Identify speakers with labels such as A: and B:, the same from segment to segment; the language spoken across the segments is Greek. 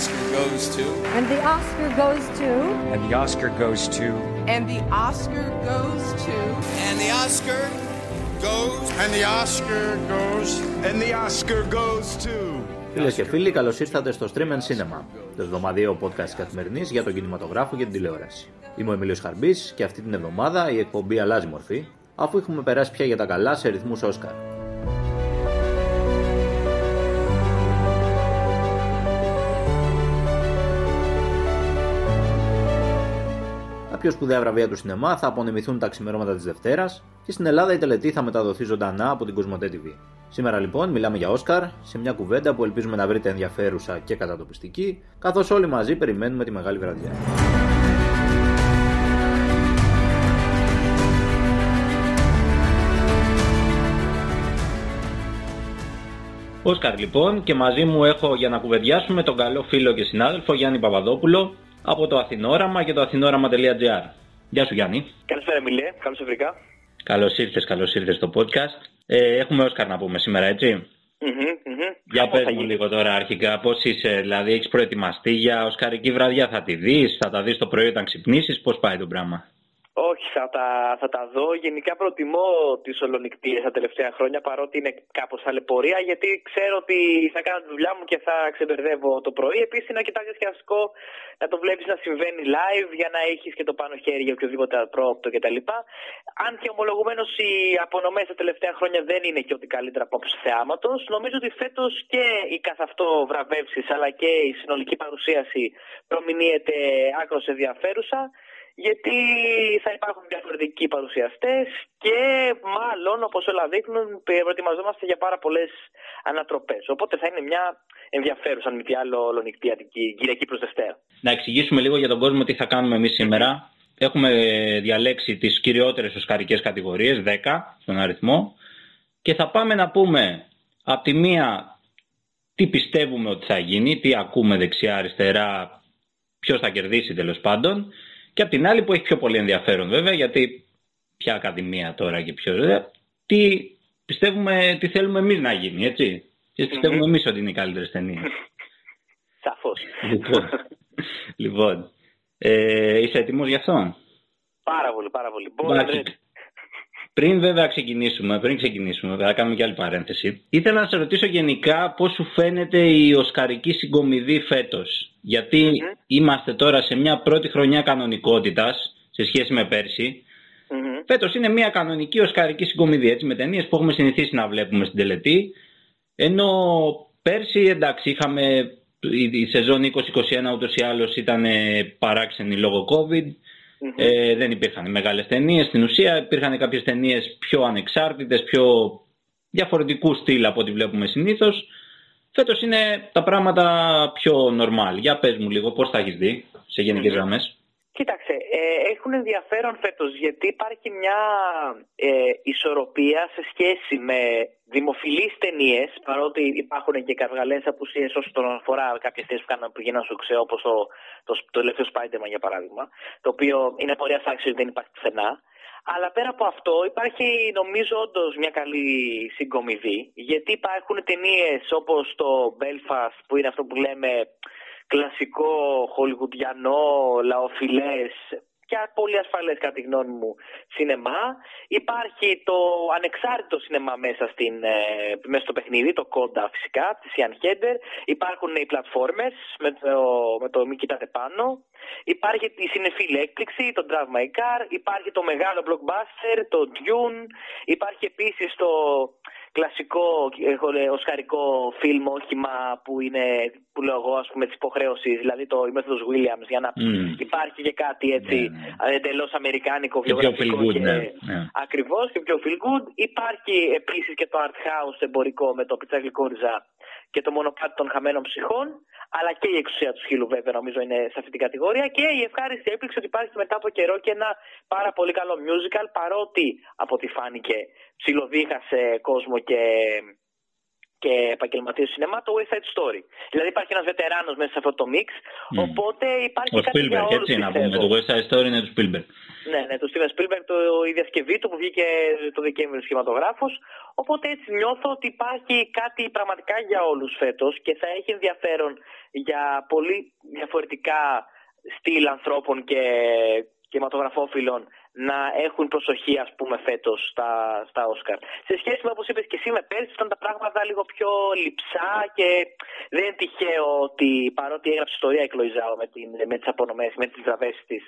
A: Oscar goes to.
B: And the Oscar goes to;
C: And the Oscar goes to.
D: And the Oscar goes to.
A: And the Oscar goes.
E: And the Oscar goes.
F: And the Oscar goes to.
G: Φίλες και φίλοι, καλώς ήρθατε στο Stream and Cinema, το εβδομαδιαίο podcast καθημερινής για τον κινηματογράφο και την τηλεόραση. Είμαι ο Εμίλιος Χαρμπής και αυτή την εβδομάδα η εκπομπή αλλάζει μορφή, αφού έχουμε περάσει πια για τα καλά σε ρυθμούς Όσκαρ. Πιο σπουδαία βραβεία του σινεμά θα απονεμηθούν τα ξημερώματα της Δευτέρας και στην Ελλάδα η τελετή θα μεταδοθεί ζωντανά από την Κοσμοτέ TV. Σήμερα λοιπόν μιλάμε για Όσκαρ σε μια κουβέντα που ελπίζουμε να βρείτε ενδιαφέρουσα και κατατοπιστική, καθώς όλοι μαζί περιμένουμε τη μεγάλη βραδιά. Όσκαρ λοιπόν και μαζί μου έχω για να κουβεντιάσουμε τον καλό φίλο και συνάδελφο Γιάννη Παπαδόπουλο από το Αθηνόραμα και το αθηνόραμα.gr. Γεια σου Γιάννη.
H: Καλησπέρα Μιλέ, καλώς βρήκα.
G: Καλώς ήρθες, καλώς ήρθες στο podcast. Ε, έχουμε Όσκαρ να πούμε σήμερα, έτσι;
H: Mm-hmm,
G: Για πες μου λίγο τώρα αρχικά, πώς είσαι, δηλαδή έχεις προετοιμαστεί για Οσκαρική βραδιά, θα τη δεις, θα τα δεις το πρωί όταν ξυπνήσεις, πώς πάει το πράγμα;
H: Όχι, θα τα, θα τα δω. Γενικά προτιμώ τις ολονικτίε τα τελευταία χρόνια παρότι είναι κάπως ταλαιπωρία γιατί ξέρω ότι θα κάνω τη δουλειά μου και θα ξεμπερδεύω το πρωί. Επίσης είναι αρκετά διασκεδαστικό να το βλέπεις να συμβαίνει live για να έχεις και το πάνω χέρι για οποιοδήποτε πρόοπτο κτλ. Αν και ομολογουμένως οι απονομές τα τελευταία χρόνια δεν είναι και ότι καλύτερα από θεάματος, νομίζω ότι φέτος και οι καθ' αυτό βραβεύσει αλλά και η συνολική παρουσίαση προμηνύεται άκρος ενδιαφέρουσα γιατί θα υπάρχουν διαφορετικοί παρουσιαστές και μάλλον όπως όλα δείχνουν προετοιμαζόμαστε για πάρα πολλές ανατροπές. Οπότε θα είναι μια ενδιαφέρουσα αν μη τι άλλο ολονικτιατική Κυριακή προς Δευτέρα.
G: Να εξηγήσουμε λίγο για τον κόσμο τι θα κάνουμε εμείς σήμερα. Έχουμε διαλέξει τις κυριότερες οσκαρικές κατηγορίες, 10 στον αριθμό και θα πάμε να πούμε από τη μία τι πιστεύουμε ότι θα γίνει, τι ακούμε δεξιά-αριστερά, ποιος θα κερδίσει τέλος πάντων και απ' την άλλη που έχει πιο πολύ ενδιαφέρον βέβαια, γιατί ποια ακαδημία τώρα και ποιος. Τι πιστεύουμε, τι θέλουμε εμείς να γίνει, έτσι. Τι πιστεύουμε εμείς ότι είναι οι καλύτερες ταινίες.
H: Σαφώς.
G: Λοιπόν, λοιπόν ε, είσαι έτοιμος γι' αυτό;
H: Πάρα πολύ, πάρα πολύ.
G: Πριν βέβαια ξεκινήσουμε, πριν ξεκινήσουμε, θα κάνουμε και άλλη παρένθεση. Ήθελα να σε ρωτήσω γενικά πώς σου φαίνεται η οσκαρική συγκομιδή φέτος. Γιατί είμαστε τώρα σε μια πρώτη χρονιά κανονικότητας σε σχέση με πέρσι. Mm-hmm. Φέτος είναι μια κανονική οσκαρική συγκομιδή, έτσι, με ταινίες που έχουμε συνηθίσει να βλέπουμε στην τελετή. Ενώ πέρσι, εντάξει, είχαμε η σεζόν 2021 ούτως ή άλλως ήταν παράξενη λόγω COVID. Ε, δεν υπήρχαν μεγάλες ταινίες. Στην ουσία υπήρχαν κάποιες ταινίες πιο ανεξάρτητες, πιο διαφορετικού στυλ από ό,τι βλέπουμε συνήθως. Φέτος είναι τα πράγματα πιο normal. Για πες μου λίγο πώς θα έχεις δει σε γενικές γραμμές;
H: Κοίταξε, ε, έχουν ενδιαφέρον φέτος γιατί υπάρχει μια ε, ισορροπία σε σχέση με δημοφιλείς ταινίες, παρότι υπάρχουν και καυγαλές απουσίες όσο τον αφορά κάποιες ταινίες που κάνουν πηγαίναν σου ξέρω όπως το, το, το τελευταίο Spider-Man για παράδειγμα, το οποίο είναι πορεία φάξη ότι δεν υπάρχει πουθενά. Αλλά πέρα από αυτό υπάρχει νομίζω όντως μια καλή συγκομιδή γιατί υπάρχουν ταινίες όπως το Belfast που είναι αυτό που λέμε κλασικό χολιγουντιανό, λαοφιλές και πολύ ασφαλές κατά τη γνώμη μου σινεμά. Υπάρχει το ανεξάρτητο σινεμά μέσα, στην, ε, μέσα στο παιχνίδι, το κόντα φυσικά, της Ιαν Χέντερ. Υπάρχουν οι πλατφόρμες με το, με το μη κοιτάτε πάνω. Υπάρχει η συνεφίλη έκπληξη, το Drive My Car. Υπάρχει το μεγάλο blockbuster, το Dune. Υπάρχει επίσης το κλασικό οσκαρικό φιλμ όχημα που είναι που λέω εγώ ας πούμε της υποχρέωσης δηλαδή το η μέθοδος Williams για να mm. υπάρχει και κάτι έτσι yeah, ναι, ναι. εντελώς αμερικάνικο
G: και
H: βιογραφικό
G: και, ναι,
H: ναι. ακριβώς και πιο feel good υπάρχει επίσης και το art house εμπορικό με το πιτσα γλυκόριζα και το μονοπάτι των χαμένων ψυχών αλλά και η εξουσία του σκύλου βέβαια νομίζω είναι σε αυτή την κατηγορία. Και η ευχάριστη έπληξη ότι υπάρχει μετά από καιρό και ένα πάρα πολύ καλό musical παρότι από ό,τι φάνηκε ψιλοδίχασε κόσμο και και επαγγελματίες του σινεμά, το West Side Story. Δηλαδή υπάρχει ένας βετεράνος μέσα σε αυτό το μίξ, οπότε υπάρχει
G: Ο
H: κάτι για
G: Spielberg,
H: όλους,
G: έτσι να πούμε.
H: πιστεύω.
G: Το West Side Story είναι του Spielberg.
H: Ναι, ναι, το Steven Spielberg, το, η διασκευή του που βγήκε το Δεκέμβριο σχηματογράφο. Οπότε έτσι νιώθω ότι υπάρχει κάτι πραγματικά για όλους φέτος και θα έχει ενδιαφέρον για πολύ διαφορετικά στυλ ανθρώπων και κινηματογραφόφιλων να έχουν προσοχή, ας πούμε, φέτος στα, στα Όσκαρ. Σε σχέση με όπως είπες και εσύ, με πέρσι ήταν τα πράγματα λίγο πιο λυψά και δεν είναι τυχαίο ότι παρότι έγραψε ιστορία η Κλοϊζάο με, την, με τις απονομές, με τις βραβεύσει της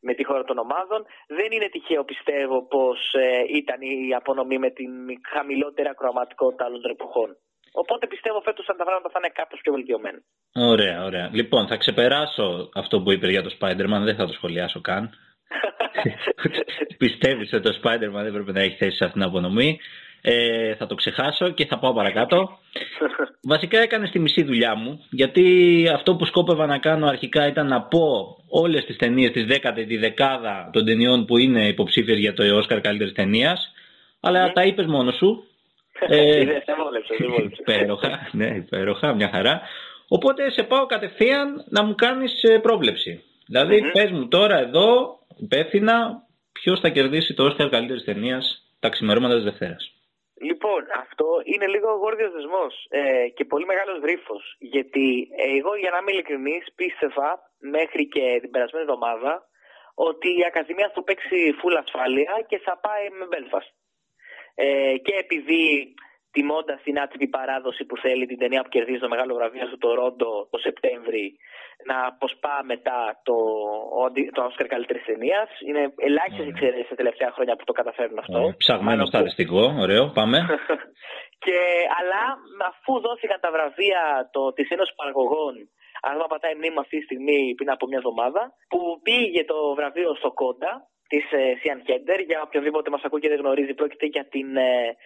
H: με τη χώρα των ομάδων, δεν είναι τυχαίο πιστεύω πως ε, ήταν η απονομή με την χαμηλότερη ακροαματικότητα άλλων των εποχών. Οπότε πιστεύω φέτος τα πράγματα θα είναι κάπως πιο βελτιωμένα.
G: Ωραία, ωραία. Λοιπόν, θα ξεπεράσω αυτό που είπε για το Spider-Man, δεν θα το σχολιάσω καν. Πιστεύεις ότι το Spider-Man δεν πρέπει να έχει θέση σε αυτήν την απονομή. Ε, θα το ξεχάσω και θα πάω παρακάτω. Βασικά έκανε τη μισή δουλειά μου, γιατί αυτό που σκόπευα να κάνω αρχικά ήταν να πω όλες τις ταινίες της δέκατη, τη δεκάδα των ταινιών που είναι υποψήφιες για το Όσκαρ καλύτερης ταινίας, αλλά τα είπες μόνος σου.
H: Ε, δεν βόλεψε, δεν βόλεψε.
G: υπέροχα, ναι, υπέροχα, μια χαρά. Οπότε σε πάω κατευθείαν να μου κάνεις ε, πρόβλεψη. Δηλαδή,
H: Μμμ.
G: πες μου τώρα εδώ, υπεύθυνα, ποιος θα κερδίσει το Όσκαρ καλύτερης ταινίας τα ξημερώματα της Δευτέρας.
H: Λοιπόν, αυτό είναι λίγο γόρδιος δεσμός ε, και πολύ μεγάλος γρίφος. Γιατί εγώ, για να είμαι ειλικρινής, πίστευα μέχρι και την περασμένη εβδομάδα ότι η Ακαδημία θα παίξει full ασφάλεια και θα πάει με Belfast. Ε, και επειδή τιμώντας την άτυπη παράδοση που θέλει την ταινία που κερδίζει το μεγάλο βραβείο στο Τορόντο το Σεπτέμβρη να αποσπά μετά το, ο- το Όσκαρ καλύτερης ταινίας. Είναι ελάχιστες
G: Ωραία.
H: εξαιρέσεις τα τελευταία χρόνια που το καταφέρνουν αυτό.
G: Ε, Ψαγμένο
H: Μάλλον που-
G: στατιστικό, ωραίο, πάμε.
H: και, αλλά αφού δόθηκαν τα βραβεία το, της Ένωσης Παραγωγών, αν δεν πατάει η μνήμη αυτή τη στιγμή πριν από μια εβδομάδα, που πήγε το βραβείο στο Κόντα της Σιαν Χέντερ, για οποιονδήποτε μας ακούει και δεν γνωρίζει, πρόκειται για την ε,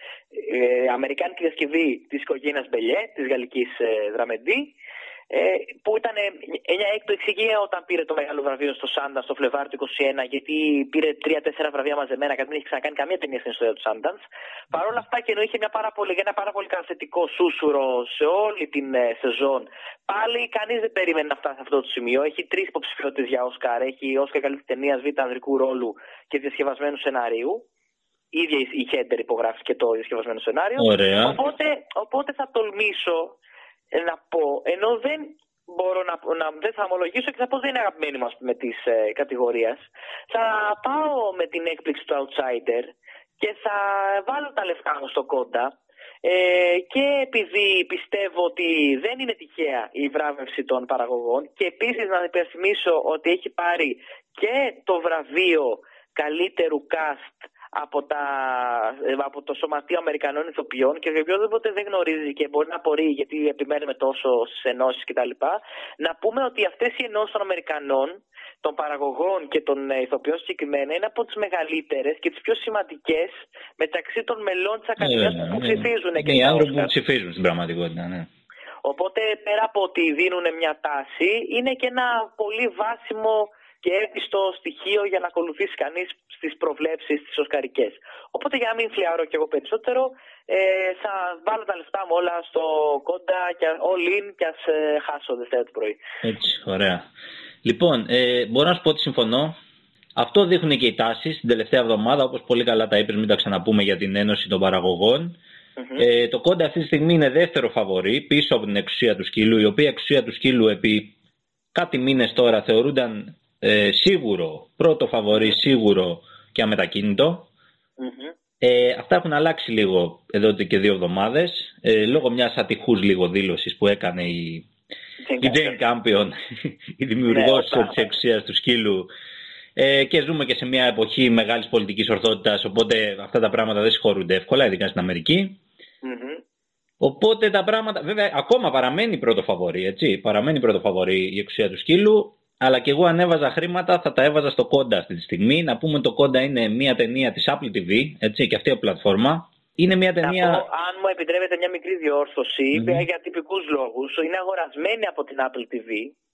H: ε, Αμερικάνικη διασκευή της οικογένειας Μπελιέ, της γαλλικής ε, δραμεντή, ε, που ήταν ε, μια έκπληξη και όταν πήρε το μεγάλο βραβείο στο Σάντα το Φλεβάρι του 2021, γιατί πήρε τρία-τέσσερα βραβεία μαζεμένα και δεν έχει ξανακάνει καμία ταινία στην ιστορία του Σάνταντ. Παρ' όλα αυτά και ενώ είχε μια πάρα πολύ, ένα πάρα πολύ καθετικό σούσουρο σε όλη την ε, σεζόν, πάλι κανείς δεν περίμενε να φτάσει σε αυτό το σημείο. Έχει τρεις υποψηφιότητες για Όσκαρ. Έχει Όσκαρ καλύτερη ταινία β' ανδρικού ρόλου και διασκευασμένου σενάριου. Η ίδια η Χέντερ υπογράφει και το διασκευασμένο σενάριο.
G: Ωραία.
H: Οπότε, οπότε θα τολμήσω ε, να πω, ενώ δεν μπορώ να, να δεν θα ομολογήσω και θα πω δεν είναι αγαπημένη μας με της ε, κατηγορίας, θα πάω με την έκπληξη του outsider και θα βάλω τα λεφτά μου στο κόντα ε, και επειδή πιστεύω ότι δεν είναι τυχαία η βράβευση των παραγωγών και επίσης να υπενθυμίσω ότι έχει πάρει και το βραβείο καλύτερου cast από, τα, ε, από το Σωματείο Αμερικανών Ηθοποιών και για οποιοδήποτε δεν γνωρίζει και μπορεί να απορεί γιατί επιμένουμε τόσο στις ενώσεις κτλ. Να πούμε ότι αυτές οι ενώσεις των Αμερικανών, των παραγωγών και των ε, ηθοποιών συγκεκριμένα είναι από τις μεγαλύτερες και τις πιο σημαντικές μεταξύ των μελών της Ακαδημίας
G: Ε,
H: που
G: ναι.
H: ψηφίζουν και
G: Είναι οι
H: τα
G: άνθρωποι που
H: Όσκαρ.
G: ψηφίζουν στην πραγματικότητα, ναι.
H: Οπότε πέρα από ότι δίνουν μια τάση, είναι και ένα πολύ βάσιμο και έπιστο στοιχείο για να ακολουθήσει κανείς στις προβλέψεις τις οσκαρικές. Οπότε για να μην φλιαρώ κι εγώ περισσότερο, ε, θα βάλω τα λεφτά μου όλα στο κόντα και all in και ας ε, χάσω Δευτέρα το πρωί.
G: Έτσι, ωραία. Λοιπόν, ε, μπορώ να σου πω ότι συμφωνώ. Αυτό δείχνουν και οι τάσεις την τελευταία εβδομάδα, όπως πολύ καλά τα είπες, μην τα ξαναπούμε για την Ένωση των Παραγωγών.
H: Μμμ.
G: Ε, το κόντα αυτή τη στιγμή είναι δεύτερο φαβορή πίσω από την εξουσία του σκύλου, η οποία εξουσία του σκύλου επί κάτι μήνες τώρα θεωρούνταν ε, σίγουρο, πρώτο φαβορή σίγουρο και αμετακίνητο.
H: Μμμ.
G: Ε, αυτά έχουν αλλάξει λίγο εδώ και δύο εβδομάδες ε, λόγω μιας ατυχούς λίγο δήλωσης που έκανε η, η Jane Campion, η δημιουργός
H: Ναι,
G: της εξουσίας του σκύλου ε, και ζούμε και σε μια εποχή μεγάλης πολιτικής ορθότητας οπότε αυτά τα πράγματα δεν συγχωρούνται εύκολα, ειδικά στην Αμερική.
H: Μμμ.
G: Οπότε τα πράγματα, βέβαια ακόμα παραμένει πρώτο φαβορή, έτσι, παραμένει πρώτο φαβορή η εξουσία του σκύλου αλλά και εγώ ανέβαζα χρήματα, θα τα έβαζα στο Κόντα αυτή τη στιγμή. Να πούμε το Κόντα είναι μια ταινία της Apple TV, έτσι, και αυτή η πλατφόρμα. Είναι μια
H: Να
G: ταινία...
H: πω, αν μου επιτρέπετε μια μικρή διόρθωση,
G: Μμμ.
H: για τυπικούς λόγους, είναι αγορασμένη από την Apple TV.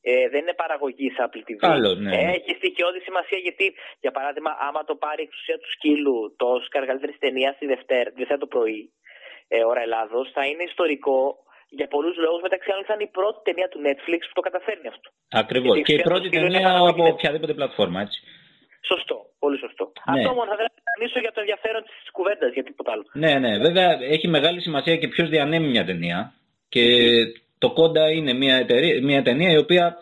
H: Ε, δεν είναι παραγωγή Apple TV.
G: Καλό, ναι.
H: Ε, έχει στοιχειώδη σημασία γιατί, για παράδειγμα, άμα το πάρει η εξουσία του σκύλου το Oscar καλύτερης ταινίας τη Δευτέρα, τη Δευτέρα το πρωί, ε, ώρα Ελλάδος, θα είναι ιστορικό για πολλούς λόγους. Μεταξύ άλλων, θα είναι η πρώτη ταινία του Netflix που το καταφέρνει αυτό.
G: Ακριβώς. Και η πρώτη ταινία από οποιαδήποτε πλατφόρμα, έτσι.
H: Σωστό. Πολύ σωστό.
G: Ναι.
H: Αυτό μόνο θα ήθελα να μιλήσω για το ενδιαφέρον της κουβέντας, για τίποτα άλλο.
G: Ναι, ναι. Βέβαια έχει μεγάλη σημασία και ποιος διανέμει μια ταινία. Και το Κόντα είναι μια, εταιρεία, μια ταινία η οποία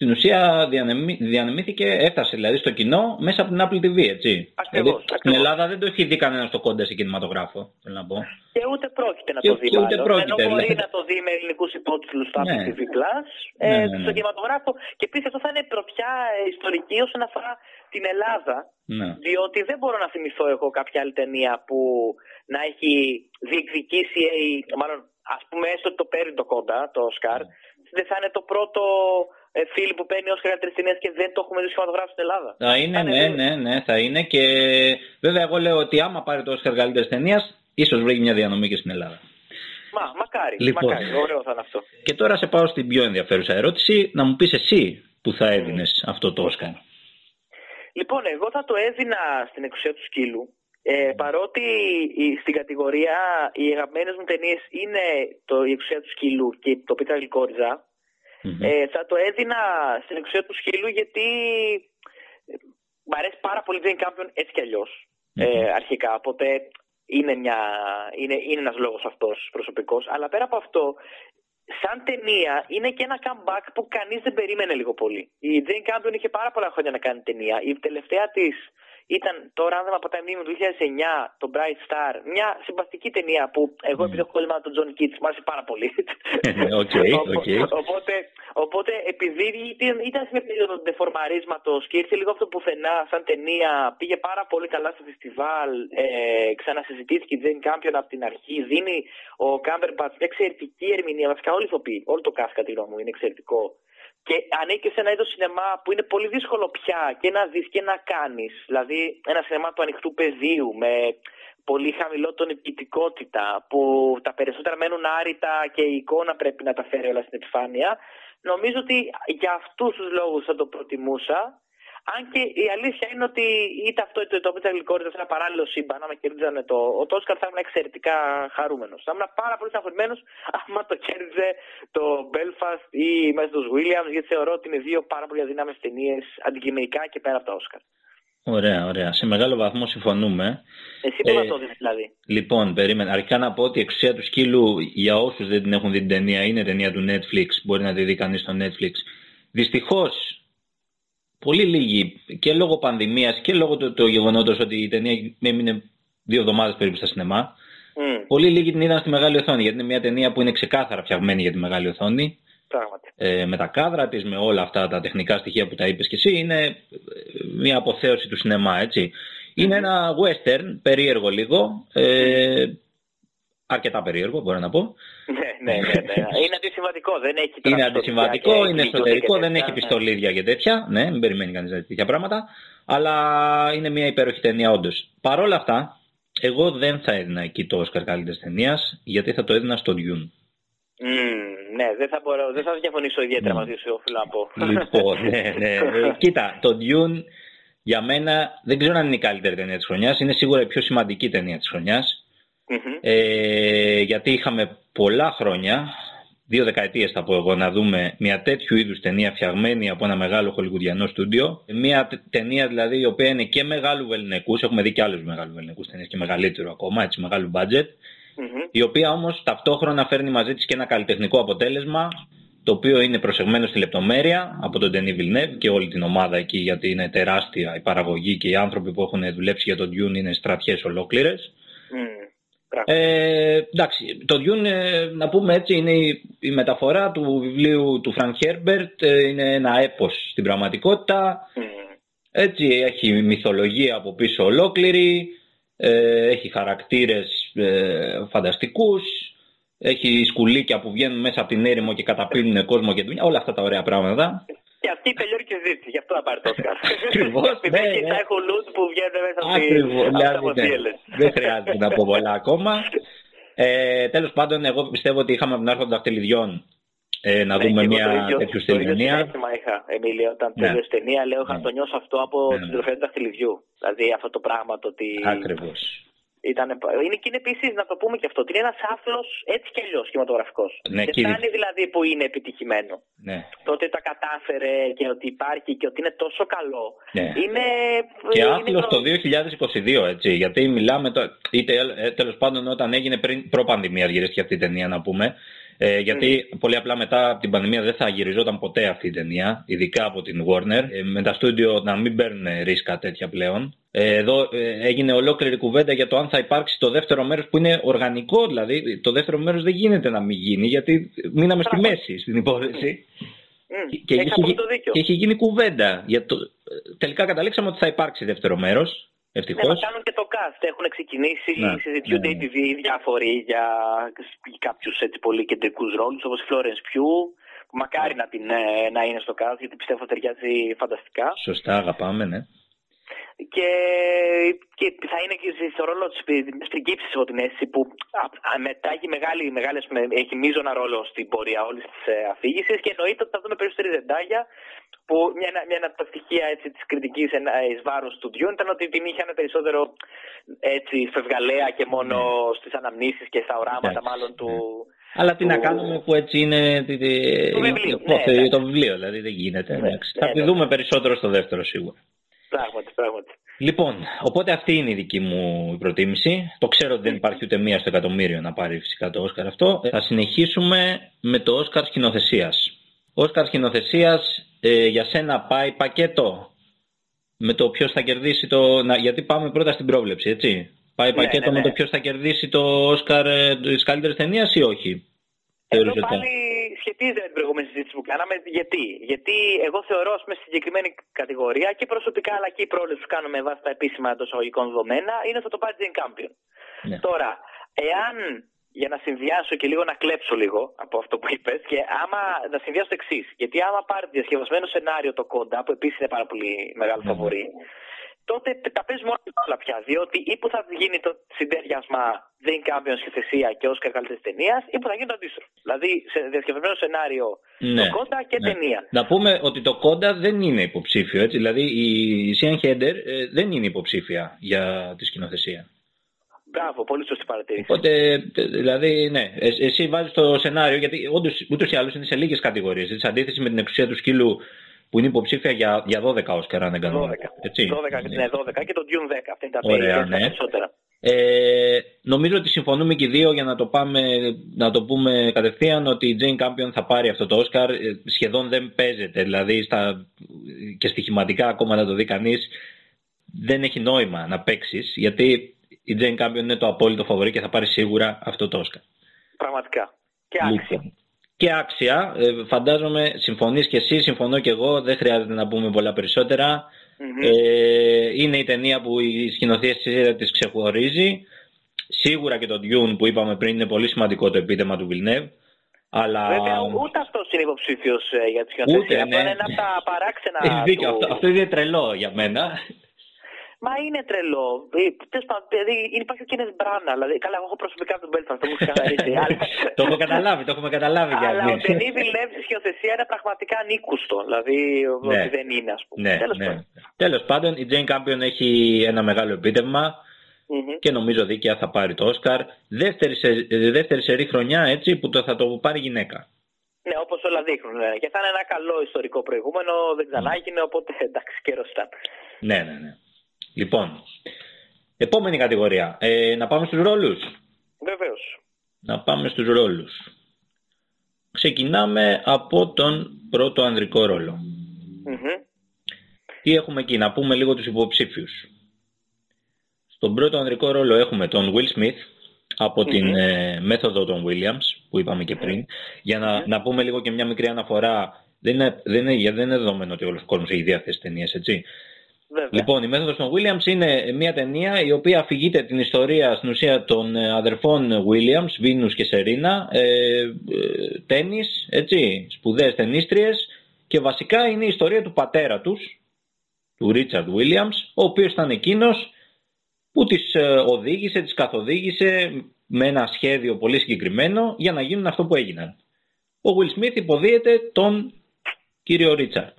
G: στην ουσία διανεμη, διανεμήθηκε, έφτασε δηλαδή στο κοινό μέσα από την Apple TV, έτσι.
H: Ακριβώς,
G: δηλαδή, στην Ελλάδα δεν το έχει δει κανένας το Κόντα σε κινηματογράφο, θέλω να πω.
H: Και ούτε πρόκειται να
G: Και-
H: το δει.
G: και ούτε
H: μάλλον.
G: πρόκειται,
H: Ενώ μπορεί
G: δηλαδή.
H: να το δει με ελληνικούς υπότιτλους στο Apple
G: Ναι.
H: TV Plus, ε,
G: Ναι, ναι, ναι.
H: στο κινηματογράφο. Και επίσης αυτό θα είναι πρωτιά ε, ιστορική όσον αφορά την Ελλάδα.
G: Ναι.
H: Διότι δεν μπορώ να θυμηθώ εγώ κάποια άλλη ταινία που να έχει διεκδικήσει, ε, μάλλον ας πούμε έστω ότι το παίρνει το κόντα, το Oscar, δεν θα είναι το πρώτο ε, φίλ που παίρνει ως καλύτερη ταινία και δεν το έχουμε δει στο κινηματογράφο στην Ελλάδα.
G: Θα είναι,
H: Θα είναι
G: ναι,
H: βέβαιο.
G: ναι, ναι, θα είναι και βέβαια εγώ λέω ότι άμα πάρει το Oscar καλύτερης ταινίας, ίσως βρει μια διανομή και στην Ελλάδα.
H: Μα, μακάρι,
G: Λοιπόν.
H: μακάρι, ωραίο θα είναι αυτό.
G: Και τώρα σε πάω στην πιο ενδιαφέρουσα ερώτηση, να μου πεις εσύ που θα έδινες αυτό το Oscar.
H: Λοιπόν, εγώ θα το έδινα στην εξουσία του σκύλου. Ε, παρότι η- στην κατηγορία οι αγαπημένες μου ταινίες είναι το «Η εξουσία του σκύλου και το Πίτα Γλυκόριζα,
G: Μμμ.
H: ε, θα το έδινα στην εξουσία του σκύλου γιατί ε, μ' αρέσει πάρα πολύ Jane Campion έτσι κι αλλιώς ε, αρχικά. Οπότε είναι, μια, είναι, είναι ένας λόγος αυτός προσωπικός. Αλλά πέρα από αυτό, σαν ταινία είναι και ένα comeback που κανείς δεν περίμενε λίγο πολύ. Η Jane Campion είχε πάρα πολλά χρόνια να κάνει ταινία. Η τελευταία της ήταν τώρα, αν δεν με απατάει η μνήμη μου, το 2009, το Bright Star. Μια συμπαστική ταινία που εγώ επειδή έχω κόλλημα τον John Keats, μου άρεσε πάρα πολύ.
G: Οκ,
H: Οπο-
G: οκ.
H: Οπότε, οπότε επειδή ήταν, ήταν σε μια περίοδο ντεφορμαρίσματος και ήρθε λίγο από το πουθενά σαν ταινία, πήγε πάρα πολύ καλά στο φεστιβάλ, ε, ξανασυζητήθηκε η Jane Campion από την αρχή, δίνει ο Cumberbatch μια εξαιρετική ερμηνεία, βασικά όλοι οι ηθοποιοί, όλο το cast κατά τη γνώμη μου είναι εξαιρετικό. Και ανήκει σε ένα είδος σινεμά που είναι πολύ δύσκολο πια και να δεις και να κάνεις. Δηλαδή, ένα σινεμά του ανοιχτού πεδίου με πολύ χαμηλότερη ποιητικότητα, που τα περισσότερα μένουν άρρητα και η εικόνα πρέπει να τα φέρει όλα στην επιφάνεια. Νομίζω ότι για αυτούς τους λόγους θα το προτιμούσα. Αν και η αλήθεια είναι ότι είτε αυτό είτε το Πίτσα Γλυκόρυτα σε ένα παράλληλο σύμπαν, άμα κερδίζανε το, ο Τόσκαρ, θα ήμουν εξαιρετικά χαρούμενος. Θα ήμουν πάρα πολύ στεναχωρημένο άμα το κέρδιζε το Belfast ή μέσα του Williams, γιατί θεωρώ ότι είναι δύο πάρα πολύ αδυνάμε ταινίες αντικειμενικά και πέρα από τα Όσκαρ.
G: Ωραία, ωραία. Σε μεγάλο βαθμό συμφωνούμε.
H: Εσύ πώ
G: Ε,
H: θα το δει, δηλαδή.
G: Λοιπόν, περίμενα. Αρχικά να πω ότι η εξουσία του σκύλου, για όσους δεν την έχουν δει την ταινία, είναι ταινία του Netflix. Μπορεί να τη δει κανείς στο Netflix. Δυστυχώς, πολύ λίγοι και λόγω πανδημίας και λόγω του, του γεγονότος ότι η ταινία έμεινε δύο εβδομάδες περίπου στα σινεμά.
H: Mm,
G: Πολύ λίγοι την είδαν στη μεγάλη οθόνη, γιατί είναι μια ταινία που είναι ξεκάθαρα φτιαγμένη για τη μεγάλη οθόνη.
H: πράγματι.
G: Ε, με τα κάδρα της, με όλα αυτά τα τεχνικά στοιχεία που τα είπες και εσύ, είναι ε, μια αποθέωση του σινεμά, έτσι. Είναι ένα western, περίεργο λίγο, ε, αρκετά περίεργο μπορώ να πω.
H: Ναι, ναι, ναι, ναι. Είναι αντισυμβατικό, δεν έχει τώρα
G: Είναι
H: πιστολίδια
G: αντισυμβατικό,
H: και
G: είναι
H: γλυκούλια
G: εσωτερικό,
H: και
G: δεν
H: τέτοια,
G: έχει
H: ναι.
G: πιστολίδια και τέτοια. Ναι, μην περιμένει κανείς τέτοια πράγματα. Αλλά είναι μια υπέροχη ταινία, όντως. Παρ' όλα αυτά, εγώ δεν θα έδινα εκεί το Όσκαρ καλύτερης ταινίας, γιατί θα το έδινα στο Dune.
H: Μμμ, ναι, δεν θα, μπορώ, δεν θα διαφωνήσω ιδιαίτερα μαζί σου, οφείλω να πω.
G: Λοιπόν, ναι, ναι. Ε, Κοίτα, το Dune για μένα δεν ξέρω αν είναι η καλύτερη ταινία της χρονιάς. Είναι σίγουρα η πιο σημαντική ταινία της χρονιάς.
H: Μμμ.
G: Ε, γιατί είχαμε πολλά χρόνια, δύο δεκαετίες θα πω εγώ, να δούμε μια τέτοιου είδους ταινία φτιαγμένη από ένα μεγάλο χολιγουδιανό στούντιο. Μια τε- ταινία δηλαδή η οποία είναι και μεγάλου βεληνικούς, έχουμε δει και άλλους μεγάλους βεληνικούς ταινίες και μεγαλύτερο ακόμα, έτσι μεγάλου budget,
H: Μμμ.
G: η οποία όμως ταυτόχρονα φέρνει μαζί της και ένα καλλιτεχνικό αποτέλεσμα το οποίο είναι προσεγμένο στη λεπτομέρεια από τον Denis Villeneuve και όλη την ομάδα εκεί γιατί είναι τεράστια η παραγωγή και οι άνθρωποι που έχουν δουλέψει για τον Dune είναι στρατιές ολόκληρες.
H: Μμμ. Πράγματι.
G: Ε, εντάξει, το Dune, ε, να πούμε έτσι, είναι η, η μεταφορά του βιβλίου του Frank Herbert, ε, είναι ένα έπος στην πραγματικότητα,
H: Μμμ.
G: έτσι έχει μυθολογία από πίσω ολόκληρη, ε, έχει χαρακτήρες ε, φανταστικούς, έχει σκουλίκια που βγαίνουν μέσα από την έρημο και καταπίνουν κόσμο και δουλειά, όλα αυτά τα ωραία πράγματα.
H: Και αυτή τελειώνει και ζήτηση, γι' αυτό θα πάρει το Όσκαρ.
G: Ακριβώς,
H: Επειδή
G: ναι,
H: έχει
G: ναι.
H: τα έχουν loot που βγαίνουν μέσα από
G: Ακριβώς,
H: τις
G: δηλαδή,
H: αποθύελες.
G: ναι, δεν χρειάζεται να πω πολλά ακόμα. Ε, τέλος πάντων, εγώ πιστεύω ότι είχαμε από την άρχοντα δαχτυλιδιών ε, να
H: Ναι,
G: δούμε
H: και εγώ το
G: μια
H: ίδιο-
G: τέτοιου
H: το
G: στυλ
H: ίδιο
G: ταινία.
H: συνέστημα είχα, Εμίλιο, όταν
G: Ναι.
H: τελείωσε η ταινία, λέω, είχα
G: Ναι.
H: να το νιώσω αυτό από
G: Ναι,
H: την
G: ναι.
H: συντροφιά του δαχτυλιδιού. Δηλαδή αυτό το πράγμα το ότι
G: Ακριβώς.
H: Ήτανε, είναι και είναι επίσης, να το πούμε και αυτό, ότι είναι ένας άθλο έτσι κι αλλιώς κινηματογραφικός.
G: Ναι,
H: Δεν
G: κύριε.
H: φτάνει δηλαδή που είναι επιτυχημένο.
G: Ναι.
H: Το ότι τα κατάφερε και ότι υπάρχει και ότι είναι τόσο καλό.
G: Ναι.
H: Είναι.
G: Και
H: είναι
G: άθλος
H: προ-
G: το 2022, έτσι. Γιατί μιλάμε, το, είτε ε, τέλος πάντων όταν έγινε πριν προ-πανδημία γυρίστηκε αυτή η ταινία να πούμε. Ε, γιατί πολύ απλά μετά από την πανδημία δεν θα γυριζόταν ποτέ αυτή η ταινία, ειδικά από την Warner, ε, με τα στούντιο να μην παίρνουν ρίσκα τέτοια πλέον. Ε, εδώ ε, έγινε ολόκληρη κουβέντα για το αν θα υπάρξει το δεύτερο μέρος που είναι οργανικό, δηλαδή το δεύτερο μέρος δεν γίνεται να μην γίνει, γιατί μείναμε στη
H: Πράγματι.
G: μέση στην υπόθεση.
H: Μμ,
G: Και
H: έχεις
G: έχει,
H: απόλυτο δίκιο.
G: και έχει γίνει κουβέντα. Για το... Τελικά καταλήξαμε ότι θα υπάρξει δεύτερο μέρο.
H: Ναι,
G: Ευτυχώ.
H: μα κάνουν και το cast. Έχουν ξεκινήσει,
G: Ναι,
H: συζητιούνται
G: ναι,
H: οι
G: ναι.
H: TV διάφοροι για κάποιους πολύ κεντρικούς ρόλους, όπως η Florence Pugh, που μακάρι να, την, ε, να είναι στο cast, γιατί πιστεύω ταιριάζει φανταστικά.
G: Σωστά, αγαπάμε, ναι.
H: Και, και θα είναι και στο ρόλο της πριγκίψη, έχω την αίσθηση, που α, α, μετά έχει, μεγάλη, μεγάλες, με- έχει μείζωνα ρόλο στην πορεία όλης της αφήγησης και εννοείται ότι θα δούμε περισσότερη δεντάγια. Που μια, ένα- μια από τα στοιχεία έτσι, της κριτικής εις βάρος του Dune ήταν ότι την είχαν περισσότερο έτσι, φευγαλέα και μόνο στις αναμνήσεις και στα οράματα
G: Εντάξει,
H: μάλλον του...
G: Αλλά τι να
H: του-
G: κάνουμε που έτσι είναι. τι- τι-
H: Το βιβλίο,
G: το-
H: ναι,
G: το-
H: εντάξει.
G: το βιβλίο, δηλαδή δεν γίνεται.
H: Ναι,
G: εντάξει.
H: ναι,
G: θα τη
H: ναι.
G: δούμε περισσότερο στο δεύτερο σίγουρα.
H: Πράγματι, πράγματι.
G: Λοιπόν, οπότε αυτή είναι η δική μου προτίμηση. Το ξέρω ότι δεν υπάρχει ούτε μία στο εκατομμύριο να πάρει φυσικά το Όσκαρ αυτό. Θα συνεχίσουμε με το Όσκαρ σκηνοθεσίας. Όσκαρ σκηνοθεσίας για σένα πάει πακέτο με το ποιος θα κερδίσει το. Να, γιατί πάμε πρώτα στην πρόβλεψη, έτσι. Πάει
H: Ναι,
G: πακέτο
H: ναι,
G: με
H: ναι.
G: το ποιος θα κερδίσει το Όσκαρ ε, της καλύτερης ταινίας ή όχι.
H: Εδώ
G: Θεωρείς ότι-
H: πάλι σχετίζεται με την προηγούμενη συζήτηση που κάναμε. Γιατί, γιατί εγώ θεωρώ ας πούμε, στη συγκεκριμένη κατηγορία και προσωπικά αλλά και η πρόληψη που κάνουμε βάσει τα επίσημα εντός αγωγικών δεδομένα είναι ότι θα το πάρει Jane Campion.
G: Ναι.
H: Τώρα, εάν για να συνδυάσω και λίγο να κλέψω λίγο από αυτό που είπες, και άμα να συνδυάσω το εξής. Γιατί άμα πάρει διασκευασμένο σενάριο το κόντα, που επίσης είναι πάρα πολύ μεγάλο
G: Ναι.
H: φαβορή, τότε τα παίζει μόνο όλα πια. Διότι ή που θα γίνει το συντέριασμα Jane Campion σχεθεσία και Oscar καλύτερης ταινίας, ή που θα γίνει το αντίστροφο. Δηλαδή σε διασκευασμένο σενάριο
G: Ναι.
H: το κόντα και
G: Ναι.
H: ταινία.
G: Να πούμε ότι το Κόντα δεν είναι υποψήφιο, έτσι. Δηλαδή η Σιαν Χέντερ ε, δεν είναι υποψήφια για τη σκηνοθεσία.
H: Μπράβο, πολύ σωστή παρατήρηση.
G: Οπότε, ε, δηλαδή, ναι, ε, εσύ βάζεις το σενάριο, γιατί όντως ούτως ή άλλως είναι σε λίγες κατηγορίες. Σε αντίθεση με την εξουσία του σκύλου που είναι υποψήφια για, για 12 Όσκαρ, αν δεν κάνω
H: 12.
G: λάθος, Έτσι.
H: 12, ναι, 12 και το Dune 10. Αυτά είναι τα
G: Ωραία,
H: πέντε,
G: ναι.
H: τα περισσότερα.
G: Ε, νομίζω ότι συμφωνούμε και οι δύο για να το, πάμε, να το πούμε κατευθείαν ότι η Jane Campion θα πάρει αυτό το Όσκαρ. Ε, Σχεδόν δεν παίζεται, δηλαδή στα, και στοιχηματικά ακόμα να το δει κανείς, δεν έχει νόημα να παίξεις γιατί η Jane Campion είναι το απόλυτο φαβορή και θα πάρει σίγουρα αυτό το Όσκαρ.
H: Πραγματικά. Και άξια.
G: Λοιπόν, Και άξια, ε, φαντάζομαι συμφωνείς και εσύ, συμφωνώ και εγώ, δεν χρειάζεται να πούμε πολλά περισσότερα.
H: Μμμ.
G: Ε, είναι η ταινία που η σκηνοθεσία της ξεχωρίζει. Σίγουρα και το Dune που είπαμε πριν είναι πολύ σημαντικό το επίτευγμα του Villeneuve. Αλλά...
H: Βέβαια, ούτε αυτός είναι υποψήφιος για τη
G: Ούτε,
H: σκηνοθεσία. Αυτό
G: ναι.
H: είναι ένα από τα παράξενα.
G: Έχεις δίκιο,
H: του-
G: αυτό, αυτό είναι τρελό για μένα.
H: Μα είναι τρελό. Ε, Τέλος πάντων, δηλαδή υπάρχει ο Κένεθ Μπράνα. Δηλαδή, καλά, εγώ έχω προσωπικά τον Μπέλφαστ, το μου ξεκαθαρίσει. αλλά
G: το έχω καταλάβει, το έχουμε καταλάβει
H: αλλά ο
G: Γιάννη.
H: Ντενί Βιλνεύ στη σκηνοθεσία είναι πραγματικά ανήκουστο. Δηλαδή,
G: Ναι.
H: ότι δεν είναι, ας πούμε.
G: Ναι,
H: Τέλος
G: ναι.
H: πάντων.
G: Τέλος πάντων, η Jane Campion έχει ένα μεγάλο επίτευγμα
H: Μμμ.
G: και νομίζω δίκαια θα πάρει το Όσκαρ. Δεύτερη, σε- ε, δεύτερη σερή χρονιά έτσι που το, θα το πάρει γυναίκα.
H: Ναι, όπως όλα δείχνουν. ναι. Και θα είναι ένα καλό ιστορικό προηγούμενο. Δεν ξανά έγινε, οπότε εντάξει, καιρός ήταν.
G: Ναι, ναι, ναι. Λοιπόν, επόμενη κατηγορία. Ε, να πάμε στους ρόλους.
H: Βεβαίως.
G: Να πάμε στους ρόλους. Ξεκινάμε από τον πρώτο ανδρικό ρόλο. Τι έχουμε εκεί, να πούμε λίγο τους υποψήφιους. Στον πρώτο ανδρικό ρόλο έχουμε τον Will Smith από την ε, μέθοδο των Williams που είπαμε και πριν. Για να, να πούμε λίγο και μια μικρή αναφορά. Δεν είναι, δεν είναι, δεν είναι δεδομένο ότι όλος ο κόσμος έχει δει αυτές τις ταινίες, έτσι.
H: Βέβαια.
G: Λοιπόν, η μέθοδος των Williams είναι μια ταινία η οποία αφηγείται την ιστορία στην ουσία των ε, αδερφών Williams, Βίνους και Σερίνα, ε, ε, τένις, έτσι, σπουδαίες ταινίστριες και βασικά είναι η ιστορία του πατέρα τους, του Ρίτσαρντ Williams, ο οποίος ήταν εκείνος που τις ε, οδήγησε, τις καθοδήγησε με ένα σχέδιο πολύ συγκεκριμένο για να γίνουν αυτό που έγιναν. Ο Will Smith υποδίεται τον κύριο Ρίτσαρντ.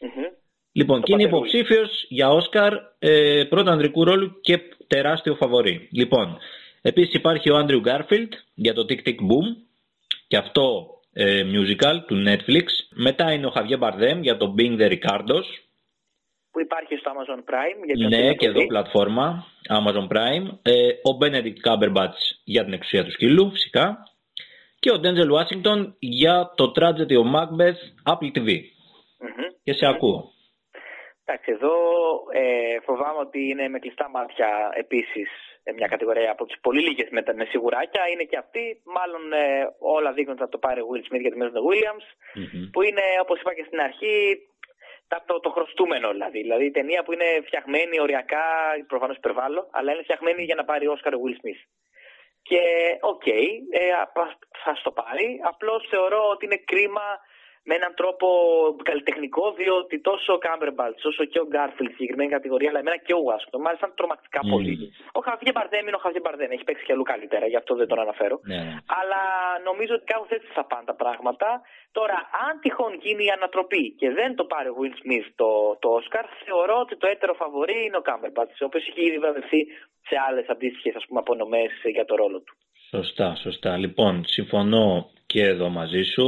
H: Μμμ.
G: Λοιπόν,
H: Το
G: και είναι
H: Pathé Will.
G: υποψήφιος για Όσκαρ ε, πρώτου ανδρικού ρόλου και τεράστιο φαβορή. Λοιπόν, επίσης υπάρχει ο Άντριου Γκάρφιλντ για το Tick Tick Boom και αυτό ε, musical του Netflix. Μετά είναι ο Χαβιέ Μπαρδέμ για το Being the Ricardos.
H: Που υπάρχει στο Amazon Prime. Για ποιον
G: Ναι,
H: θέλει να
G: και
H: το
G: εδώ
H: δει.
G: πλατφόρμα Amazon Prime. Ε, ο Benedict Cumberbatch για την εξουσία του σκύλου, φυσικά. Και ο Denzel Washington για το Tragedy of Macbeth Apple TV.
H: Μμμ.
G: Και σε ακούω.
H: Εντάξει, εδώ ε, φοβάμαι ότι είναι με κλειστά μάτια επίσης μια κατηγορία από τις πολύ λίγες με, τα- με σιγουράκια. Είναι και αυτή. Μάλλον ε, όλα δείχνουν ότι θα το πάρει ο Will Smith για τη μέση του Williams.
G: Μμμ.
H: Που είναι, όπως είπα και στην αρχή, τα- το, το χρωστούμενο δηλαδή. Δηλαδή η ταινία που είναι φτιαγμένη οριακά, προφανώς υπερβάλλω, αλλά είναι φτιαγμένη για να πάρει Όσκαρ ο Will Smith. Και οκ, ε, α- θα στο πάρει. Απλώς θεωρώ ότι είναι κρίμα με έναν τρόπο καλλιτεχνικό, διότι τόσο ο Κάμπερμπατς όσο και ο Γκάρφιλντ στη συγκεκριμένη κατηγορία, αλλά εμένα και ο Ουάσινγκτον, μου άρεσαν τρομακτικά
G: Μμμ.
H: πολύ. Ο Χαβιέ Μπαρδέμ είναι ο Χαβιέ Μπαρδέμ, έχει παίξει και αλλού καλύτερα, γι' αυτό δεν τον αναφέρω.
G: Ναι, ναι.
H: Αλλά νομίζω ότι κάπως έτσι θα πάνε τα πράγματα. Τώρα, αν τυχόν γίνει η ανατροπή και δεν το πάρει ο Will Smith το, το Oscar, θεωρώ ότι το έτερο φαβορή είναι ο Κάμπερμπατ, ο οποίος έχει ήδη βραβευθεί σε άλλες αντίστοιχες απονομές για το ρόλο του.
G: Σωστά, σωστά. Λοιπόν, συμφωνώ και εδώ μαζί σου.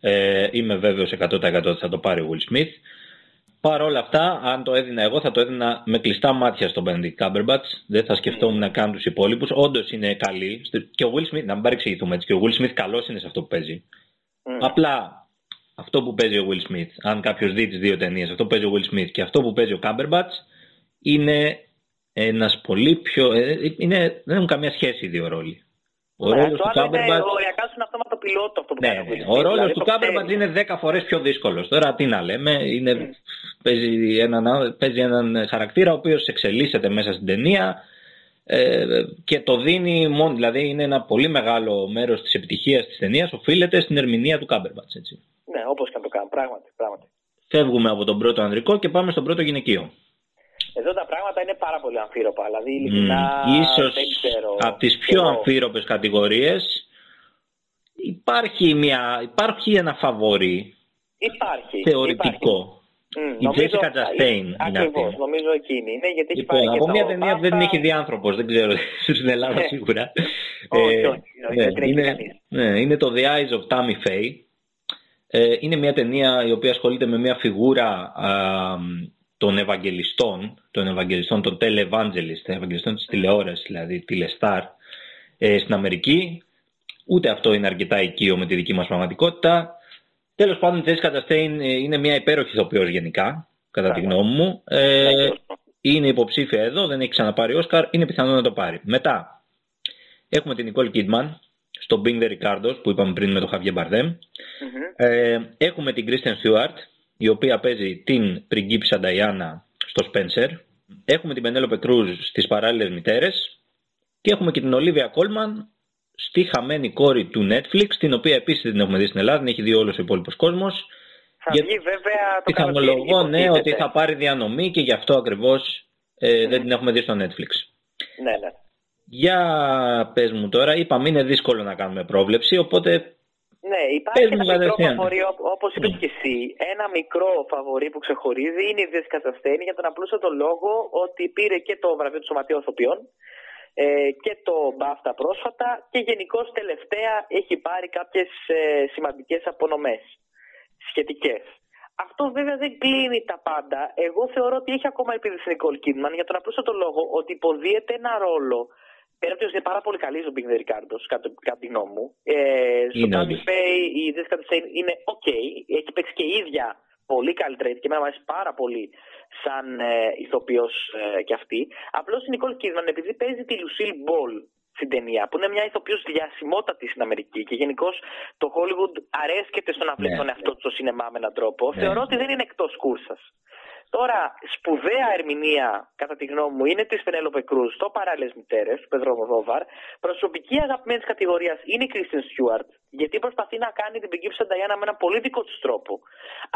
G: Ε, είμαι βέβαιος 100% ότι θα το πάρει ο Will Smith. Παρ' όλα αυτά, αν το έδινα εγώ, θα το έδινα με κλειστά μάτια στον Benedict Cumberbatch. Δεν θα σκεφτόμουν να κάνω τους υπόλοιπους. Όντως είναι καλή. Και ο Will Smith, να μην παρεξηγηθούμε έτσι, και ο Will Smith καλός είναι σε αυτό που παίζει.
H: Μμ.
G: Απλά αυτό που παίζει ο Will Smith, αν κάποιος δει τις δύο ταινίες, αυτό που παίζει ο Will Smith και αυτό που παίζει ο Cumberbatch, είναι ένας πολύ πιο... ε, Είναι, δεν έχουν καμία σχέση οι δύο ρόλοι. Ο
H: Ναι,
G: ρόλος
H: το
G: του
H: άλλο είναι
G: Cumberbatch...
H: οριακά στον αυτόματο πιλότο αυτό που
G: Ναι,
H: κάνει ο
G: ναι.
H: Will
G: Ο
H: Smith,
G: ρόλος
H: δηλαδή
G: του
H: το
G: Κάμπερμπατ
H: ξέρεις.
G: είναι 10 φορές πιο δύσκολος. Τώρα τι να λέμε, είναι, παίζει, έναν, παίζει έναν χαρακτήρα ο οποίος εξελίσσεται μέσα στην ταινία ε, και το δίνει μόνο. Δηλαδή είναι ένα πολύ μεγάλο μέρος της επιτυχίας της ταινίας, οφείλεται στην ερμηνεία του Κάμπερμπατς.
H: Ναι, όπως και να το κάνουν. Πράγματι, πράγματι.
G: Φεύγουμε από τον πρώτο ανδρικό και πάμε στον πρώτο γυναικείο.
H: Εδώ τα πράγματα είναι πάρα πολύ αμφίροπα. Δηλαδή, ειλικρινά
G: Μμμ, ίσως
H: δεν ξέρω.
G: από τις
H: Και
G: πιο
H: εγώ.
G: αμφίροπες κατηγορίες υπάρχει, μια, υπάρχει ένα φαβορί
H: Υπάρχει.
G: θεωρητικό.
H: Μμ,
G: Η
H: νομίζω-
G: Jessica Chastain είναι
H: Ακριβώς,
G: αυτή.
H: νομίζω εκείνη είναι. Γιατί έχει
G: Λοιπόν,
H: πάρει και
G: από
H: το
G: μια ταινία που δεν την
H: BAFTA.
G: έχει δει άνθρωπος, δεν ξέρω στην Ελλάδα
H: Ναι.
G: σίγουρα.
H: Όχι,
G: Ε,
H: όχι, όχι,
G: ναι,
H: δεν την έχει
G: είναι,
H: κανείς.
G: ναι, είναι το The Eyes of Tammy Faye. Ε, είναι μια ταινία η οποία ασχολείται με μια φιγούρα α, των Ευαγγελιστών, των Ευαγγελιστών, των Televangelist, των Ευαγγελιστών της τηλεόρασης, δηλαδή τηλεστάρ, ε, στην Αμερική. Ούτε αυτό είναι αρκετά οικείο με τη δική μας πραγματικότητα. Τέλος πάντων, η Jessica Chastain ε, είναι μια υπέροχη ηθοποιός γενικά, κατά τη γνώμη μου. Ε,
H: Ναι, και
G: είναι υποψήφια εδώ, δεν έχει ξαναπάρει Όσκαρ, είναι πιθανό να το πάρει. Μετά έχουμε την Nicole Kidman στο Being the Ricardos που είπαμε πριν με τον Javier Bardem.
H: Μμμ.
G: Ε, έχουμε την Kristen Stewart η οποία παίζει την πριγκίπισσα Diana στο Spencer. Έχουμε την Penelope Cruz στις παράλληλες μητέρες και έχουμε και την Olivia Colman στη χαμένη κόρη του Netflix την οποία επίσης δεν την έχουμε δει στην Ελλάδα, την έχει δει όλος ο υπόλοιπος κόσμος.
H: Θα
G: Για-
H: βγει βέβαια το
G: Πιθανολογώ
H: καλοκαίρι,
G: ναι
H: υποτίθεται.
G: ότι θα πάρει διανομή και γι' αυτό ακριβώς ε, δεν την έχουμε δει στο Netflix.
H: Ναι, ναι.
G: Για πες μου τώρα, είπαμε είναι δύσκολο να κάνουμε πρόβλεψη, οπότε
H: Ναι, υπάρχει
G: Πες μου
H: ένα μικρό
G: κατευθείαν.
H: φαβορή, όπως είπες
G: Ναι.
H: και εσύ. Ένα μικρό φαβορή που ξεχωρίζει είναι η Jessica Chastain για τον απλούστατο λόγο ότι πήρε και το βραβείο του Σωματείου Ηθοποιών ε, και το BAFTA πρόσφατα και γενικώ τελευταία έχει πάρει κάποιες ε, σημαντικές απονομές σχετικές. Αυτό βέβαια δεν κλείνει τα πάντα. Εγώ θεωρώ ότι έχει ακόμα ελπίδε στην Nicole Kidman για τον απλούστατο λόγο ότι υποδίεται ένα ρόλο Πέρα από ότι είναι πάρα πολύ καλή στο Big The Ricardos, κατά, κατά τη γνώμη μου. Ε, στο
G: Είναι
H: Tammy
G: όντως.
H: Faye η Jessica Chastain είναι ok. Έχει παίξει και η ίδια πολύ καλύτερα και εμένα μου αρέσει πάρα πολύ σαν ε, ηθοποιός ε, κι αυτή. Απλώς η Nicole Kidman επειδή παίζει τη Lucille Ball στην ταινία, που είναι μια ηθοποιός διασημότατη στην Αμερική και γενικώς το Hollywood αρέσκεται στο να βλέπει
G: Ναι.
H: τον εαυτό του στο σινεμά με έναν τρόπο,
G: Ναι.
H: θεωρώ ότι δεν είναι εκτός κούρσας. Τώρα, σπουδαία ερμηνεία, κατά τη γνώμη μου, είναι της Πενέλοπε Κρούζ στο Παράλληλε Μητέρες, του Πεδρό Μοδόβαρ. Προσωπική αγαπημένη της κατηγορίας είναι η Κρίστιν Στιούαρτ, γιατί προσπαθεί να κάνει την πριγκίψα Νταϊάννα με ένα πολύ δικό της τρόπο.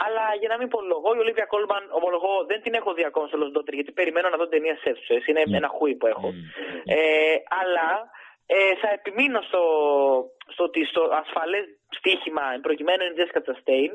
H: Αλλά για να μην πω λόγο, η Ολίβια Κόλμαν, ομολογώ, δεν την έχω δει ακόμα στο Lost Daughter, γιατί περιμένω να δω ταινία σε αίθουσες. Είναι
G: Mm.
H: ένα χούι που έχω.
G: Μμμ.
H: Ε, αλλά ε, θα επιμείνω στο, στο ότι στο ασφαλές στοίχημα προκειμένου είναι η Jessica Chastain.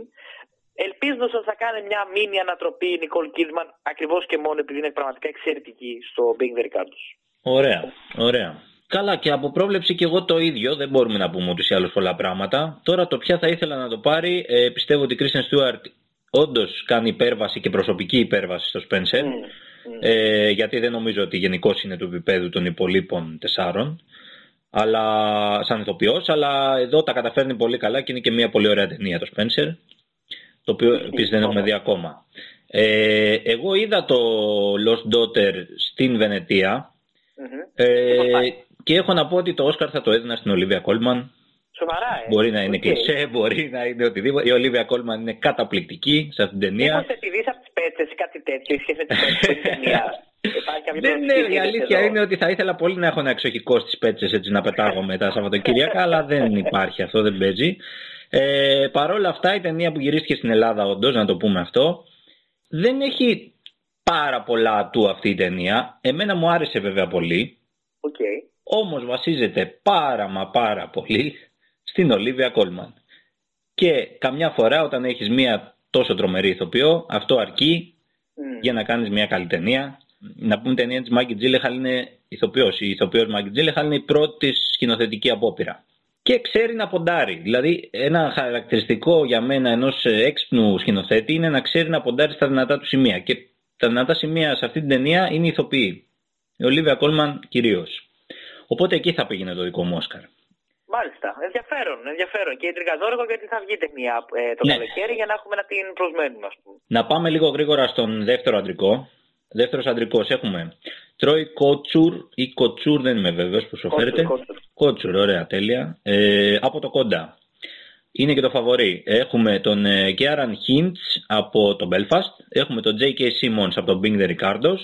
H: Ελπίζω ίσως θα κάνει μια μήνυ ανατροπή η Νικόλ Κίδμαν ακριβώς και μόνο επειδή είναι πραγματικά εξαιρετική στο Being the Ricardos.
G: Ωραία, ωραία. Καλά και από πρόβλεψη και εγώ το ίδιο, δεν μπορούμε να πούμε ούτως ή άλλως πολλά πράγματα. Τώρα το ποια θα ήθελα να το πάρει, ε, πιστεύω ότι η Κρίστιαν Στούαρτ όντως κάνει υπέρβαση και προσωπική υπέρβαση στο Spencer.
H: Mm.
G: Ε, γιατί δεν νομίζω ότι γενικώς είναι του επίπεδου των υπολείπων τεσσάρων αλλά, σαν ηθοποιός, αλλά εδώ τα καταφέρνει πολύ καλά και είναι και μια πολύ ωραία ταινία το Spencer, το οποίο επίσης δεν έχουμε δει ακόμα. Ε, εγώ είδα το Lost Daughter στην βενετια ε, και έχω να πω ότι το Όσκαρ θα το έδινα στην Ολίβια Κόλμαν.
H: Σοβαρά, ε.
G: Μπορεί να είναι κλεισέ, μπορεί να είναι οτιδήποτε. Η Ολίβια Κόλμαν είναι καταπληκτική σε αυτήν την ταινία.
H: Μήπως επειδή είσαι από τις πέτσες ή κάτι τέτοιο, σχέση με τις πέτσες στην ταινία.
G: Ναι, ναι, η αλήθεια είναι ότι θα ήθελα πολύ να έχω ένα εξοχικό στις πέτσε έτσι να πετάγω μετά Σαββατοκύριακα, αλλά δεν υπάρχει αυτό, δεν παίζει. Ε, Παρ' όλα αυτά, η ταινία που γυρίστηκε στην Ελλάδα, όντως, να το πούμε αυτό, δεν έχει πάρα πολλά του αυτή η ταινία. Εμένα μου άρεσε βέβαια πολύ.
H: Okay.
G: Όμως βασίζεται πάρα μα πάρα πολύ στην Ολίβια Κόλμαν. Και καμιά φορά όταν έχεις μία τόσο τρομερή ηθοποιό, αυτό αρκεί mm. για να κάνεις μία καλή ταινία να πούμε ταινία της Μάγκη Τζίλεχαλ είναι ηθοποιός. Η ηθοποιός Μάγκη Τζίλεχαλ είναι η πρώτη σκηνοθετική απόπειρα. Και ξέρει να ποντάρει. Δηλαδή, ένα χαρακτηριστικό για μένα ενός έξυπνου σκηνοθέτη είναι να ξέρει να ποντάρει στα δυνατά του σημεία. Και τα δυνατά σημεία σε αυτή την ταινία είναι οι ηθοποιοί. Η Ολίβια Κόλμαν κυρίως. Οπότε εκεί θα πήγαινε το δικό μου Όσκαρ.
H: Μάλιστα. Ενδιαφέρον, ενδιαφέρον. Και τριγαδόρικο γιατί θα βγει ταινία ε, το ναι. καλοκαίρι για να έχουμε να την προσμένουμε, ας πούμε.
G: Να πάμε λίγο γρήγορα στον δεύτερο αντρικό. Δεύτερος αντρικός έχουμε Τρόι Κότσουρ ή Κοτσούρ, δεν είμαι βέβαιος που σου φέρετε. Κότσουρ, ωραία, τέλεια. Ε, από το κόντα. Είναι και το φαβορή. Έχουμε τον Γκέαραν Χίντ από το Belfast. Έχουμε τον J.K. Simmons από τον Bing the Ricardos.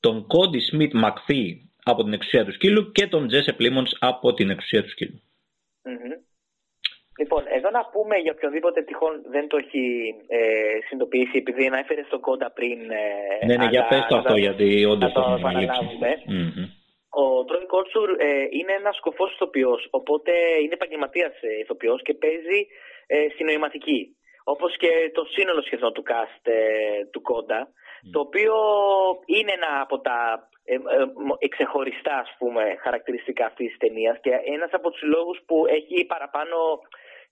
G: Τον Κόντι Σμιτ Μακθή από την εξουσία του σκύλου και τον Τζέσε Πλίμον από την εξουσία του σκύλου.
H: Λοιπόν, εδώ να πούμε για οποιονδήποτε τυχόν δεν το έχει ε, συνειδητοποιήσει, επειδή να έφερε στο κόντα πριν.
G: Ε, ναι, ναι, για πες το αυτό, γιατί όντως το έχουμε
H: Ο Τρόι Κόρτσουρ ε, είναι ένας κοφό ηθοποιός, οπότε είναι επαγγελματίας ε, ηθοποιός και παίζει ε, συνοηματική. Όπως και το σύνολο σχεδόν του cast ε, του κόντα, το οποίο είναι ένα από τα ε, εξεχωριστά ας πούμε, χαρακτηριστικά αυτής της ταινίας και ένας από τους λόγους που έχει παραπάνω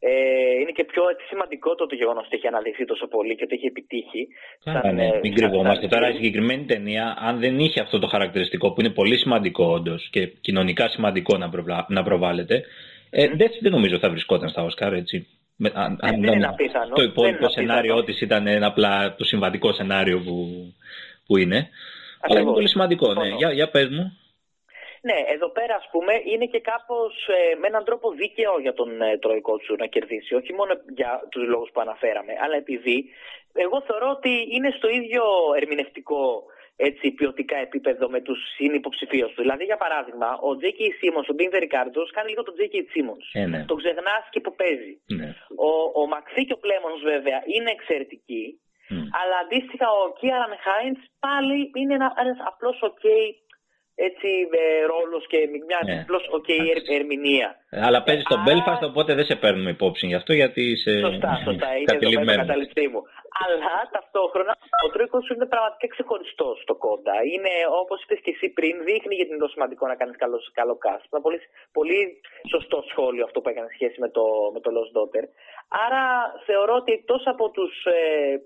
H: ε, είναι και πιο σημαντικό το, το γεγονός ότι έχει αναδειχθεί τόσο πολύ και ότι έχει επιτύχει.
G: Σαν, ναι, μην κρυβόμαστε. Τώρα η συγκεκριμένη ταινία, αν δεν είχε αυτό το χαρακτηριστικό που είναι πολύ σημαντικό όντως και κοινωνικά σημαντικό να, προβα... να προβάλλεται, ε, δεν, δεν νομίζω θα βρισκόταν στα Όσκαρ έτσι.
H: Αν, ε, δεν είναι απίθανο.
G: Το υπόλοιπο σενάριό της ήταν απλά το συμβατικό σενάριο που, που είναι. Αλλά είναι πολύ σημαντικό. Ναι. Για, για πες μου.
H: Ναι, εδώ πέρα ας πούμε είναι και κάπως ε, με έναν τρόπο δίκαιο για τον ε, Τροϊκό του να κερδίσει. Όχι μόνο για τους λόγους που αναφέραμε, αλλά επειδή εγώ θεωρώ ότι είναι στο ίδιο ερμηνευτικό έτσι, ποιοτικά επίπεδο με τους συνυποψηφίους του. Δηλαδή, για παράδειγμα, ο J.K. Simmons, ο Μπίντερ Ρικάρντος, κάνει λίγο τον J.K. Simmons.
G: Ε, ναι.
H: Τον ξεχνάς και που παίζει.
G: Ναι.
H: Ο, ο Μαξί και ο Πλέμον, βέβαια, είναι εξαιρετικοί. Mm. Αλλά αντίστοιχα, ο Κίαραν Χάιντς πάλι είναι ένα, ένας απλός OK έτσι ε, ρόλο και μια ναι. απλώ okay, ερμηνεία.
G: Αλλά παίζεις στον Belfast, οπότε δεν σε παίρνουμε υπόψη γι' αυτό γιατί είσαι.
H: Σωστά, σωστά. Είναι εδώ πέρα το καταληστή μου. Αλλά ταυτόχρονα ο τρόπο σου είναι πραγματικά ξεχωριστός στο κόντα. Είναι όπως είπες και εσύ πριν, δείχνει γιατί είναι τόσο σημαντικό να κάνεις καλός, καλό cast. Ένα πολύ, πολύ σωστό σχόλιο αυτό που έκανε σχέση με το, με το Lost Daughter. Άρα θεωρώ ότι εκτός από τους. Ε,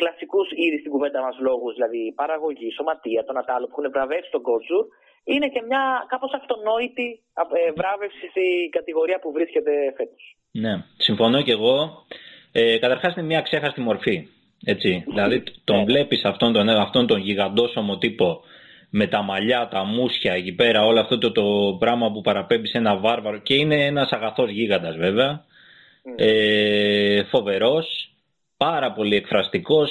H: κλασικούς ήδη στην κουβέντα μας λόγους, δηλαδή παραγωγή, σωματεία, τον Ατάλο που έχουν βραβεύσει τον Κότσουρ, είναι και μια κάπως αυτονόητη ε, βράβευση στη κατηγορία που βρίσκεται φέτος.
G: Ναι, συμφωνώ και εγώ. Ε, Καταρχάς είναι μια ξέχαστη μορφή. Έτσι. δηλαδή τον ναι. βλέπεις αυτόν τον, αυτόν τον γιγαντόσωμο τύπο με τα μαλλιά, τα μουσια εκεί πέρα, όλο αυτό το, το πράγμα που παραπέμπει σε ένα βάρβαρο και είναι ένας αγαθός γίγαντας βέβαια, mm. ε, φοβερός, πάρα πολύ εκφραστικός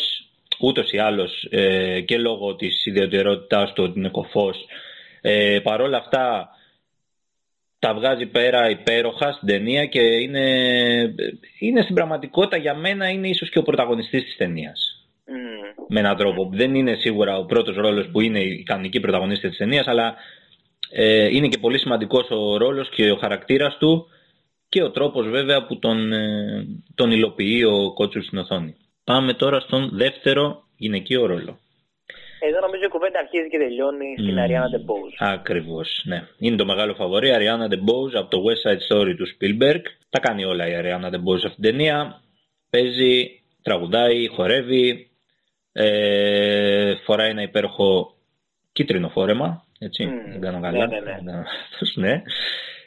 G: ούτως ή άλλως ε, και λόγω της ιδιαιτερότητάς του ότι είναι κοφός. Ε, Παρ' όλα αυτά τα βγάζει πέρα υπέροχα στην ταινία και είναι, είναι στην πραγματικότητα για μένα είναι ίσως και ο πρωταγωνιστής της ταινίας. Mm. Με έναν τρόπο. Δεν είναι σίγουρα ο πρώτος ρόλος που είναι η κανονική πρωταγωνίστρια της ταινίας αλλά ε, είναι και πολύ σημαντικός ο ρόλος και ο χαρακτήρας του και ο τρόπος βέβαια που τον, ε, τον υλοποιεί ο κότσουρ στην οθόνη. πάμε τώρα στον δεύτερο γυναικείο ρόλο.
H: Εδώ νομίζω η κουβέντα αρχίζει και τελειώνει στην
G: Mm.
H: Ariana DeBose.
G: Ακριβώς, ναι. Είναι το μεγάλο φαβορή, Ariana DeBose από το West Side Story του Spielberg. Τα κάνει όλα η Ariana DeBose σε αυτήν την ταινία. Παίζει, τραγουδάει, χορεύει, ε, φοράει ένα υπέροχο κίτρινο φόρεμα, έτσι,
H: Μμμ.
G: δεν κάνω
H: Ναι,
G: καλά.
H: ναι, ναι.
G: Δεν κάνω λάθος, ναι.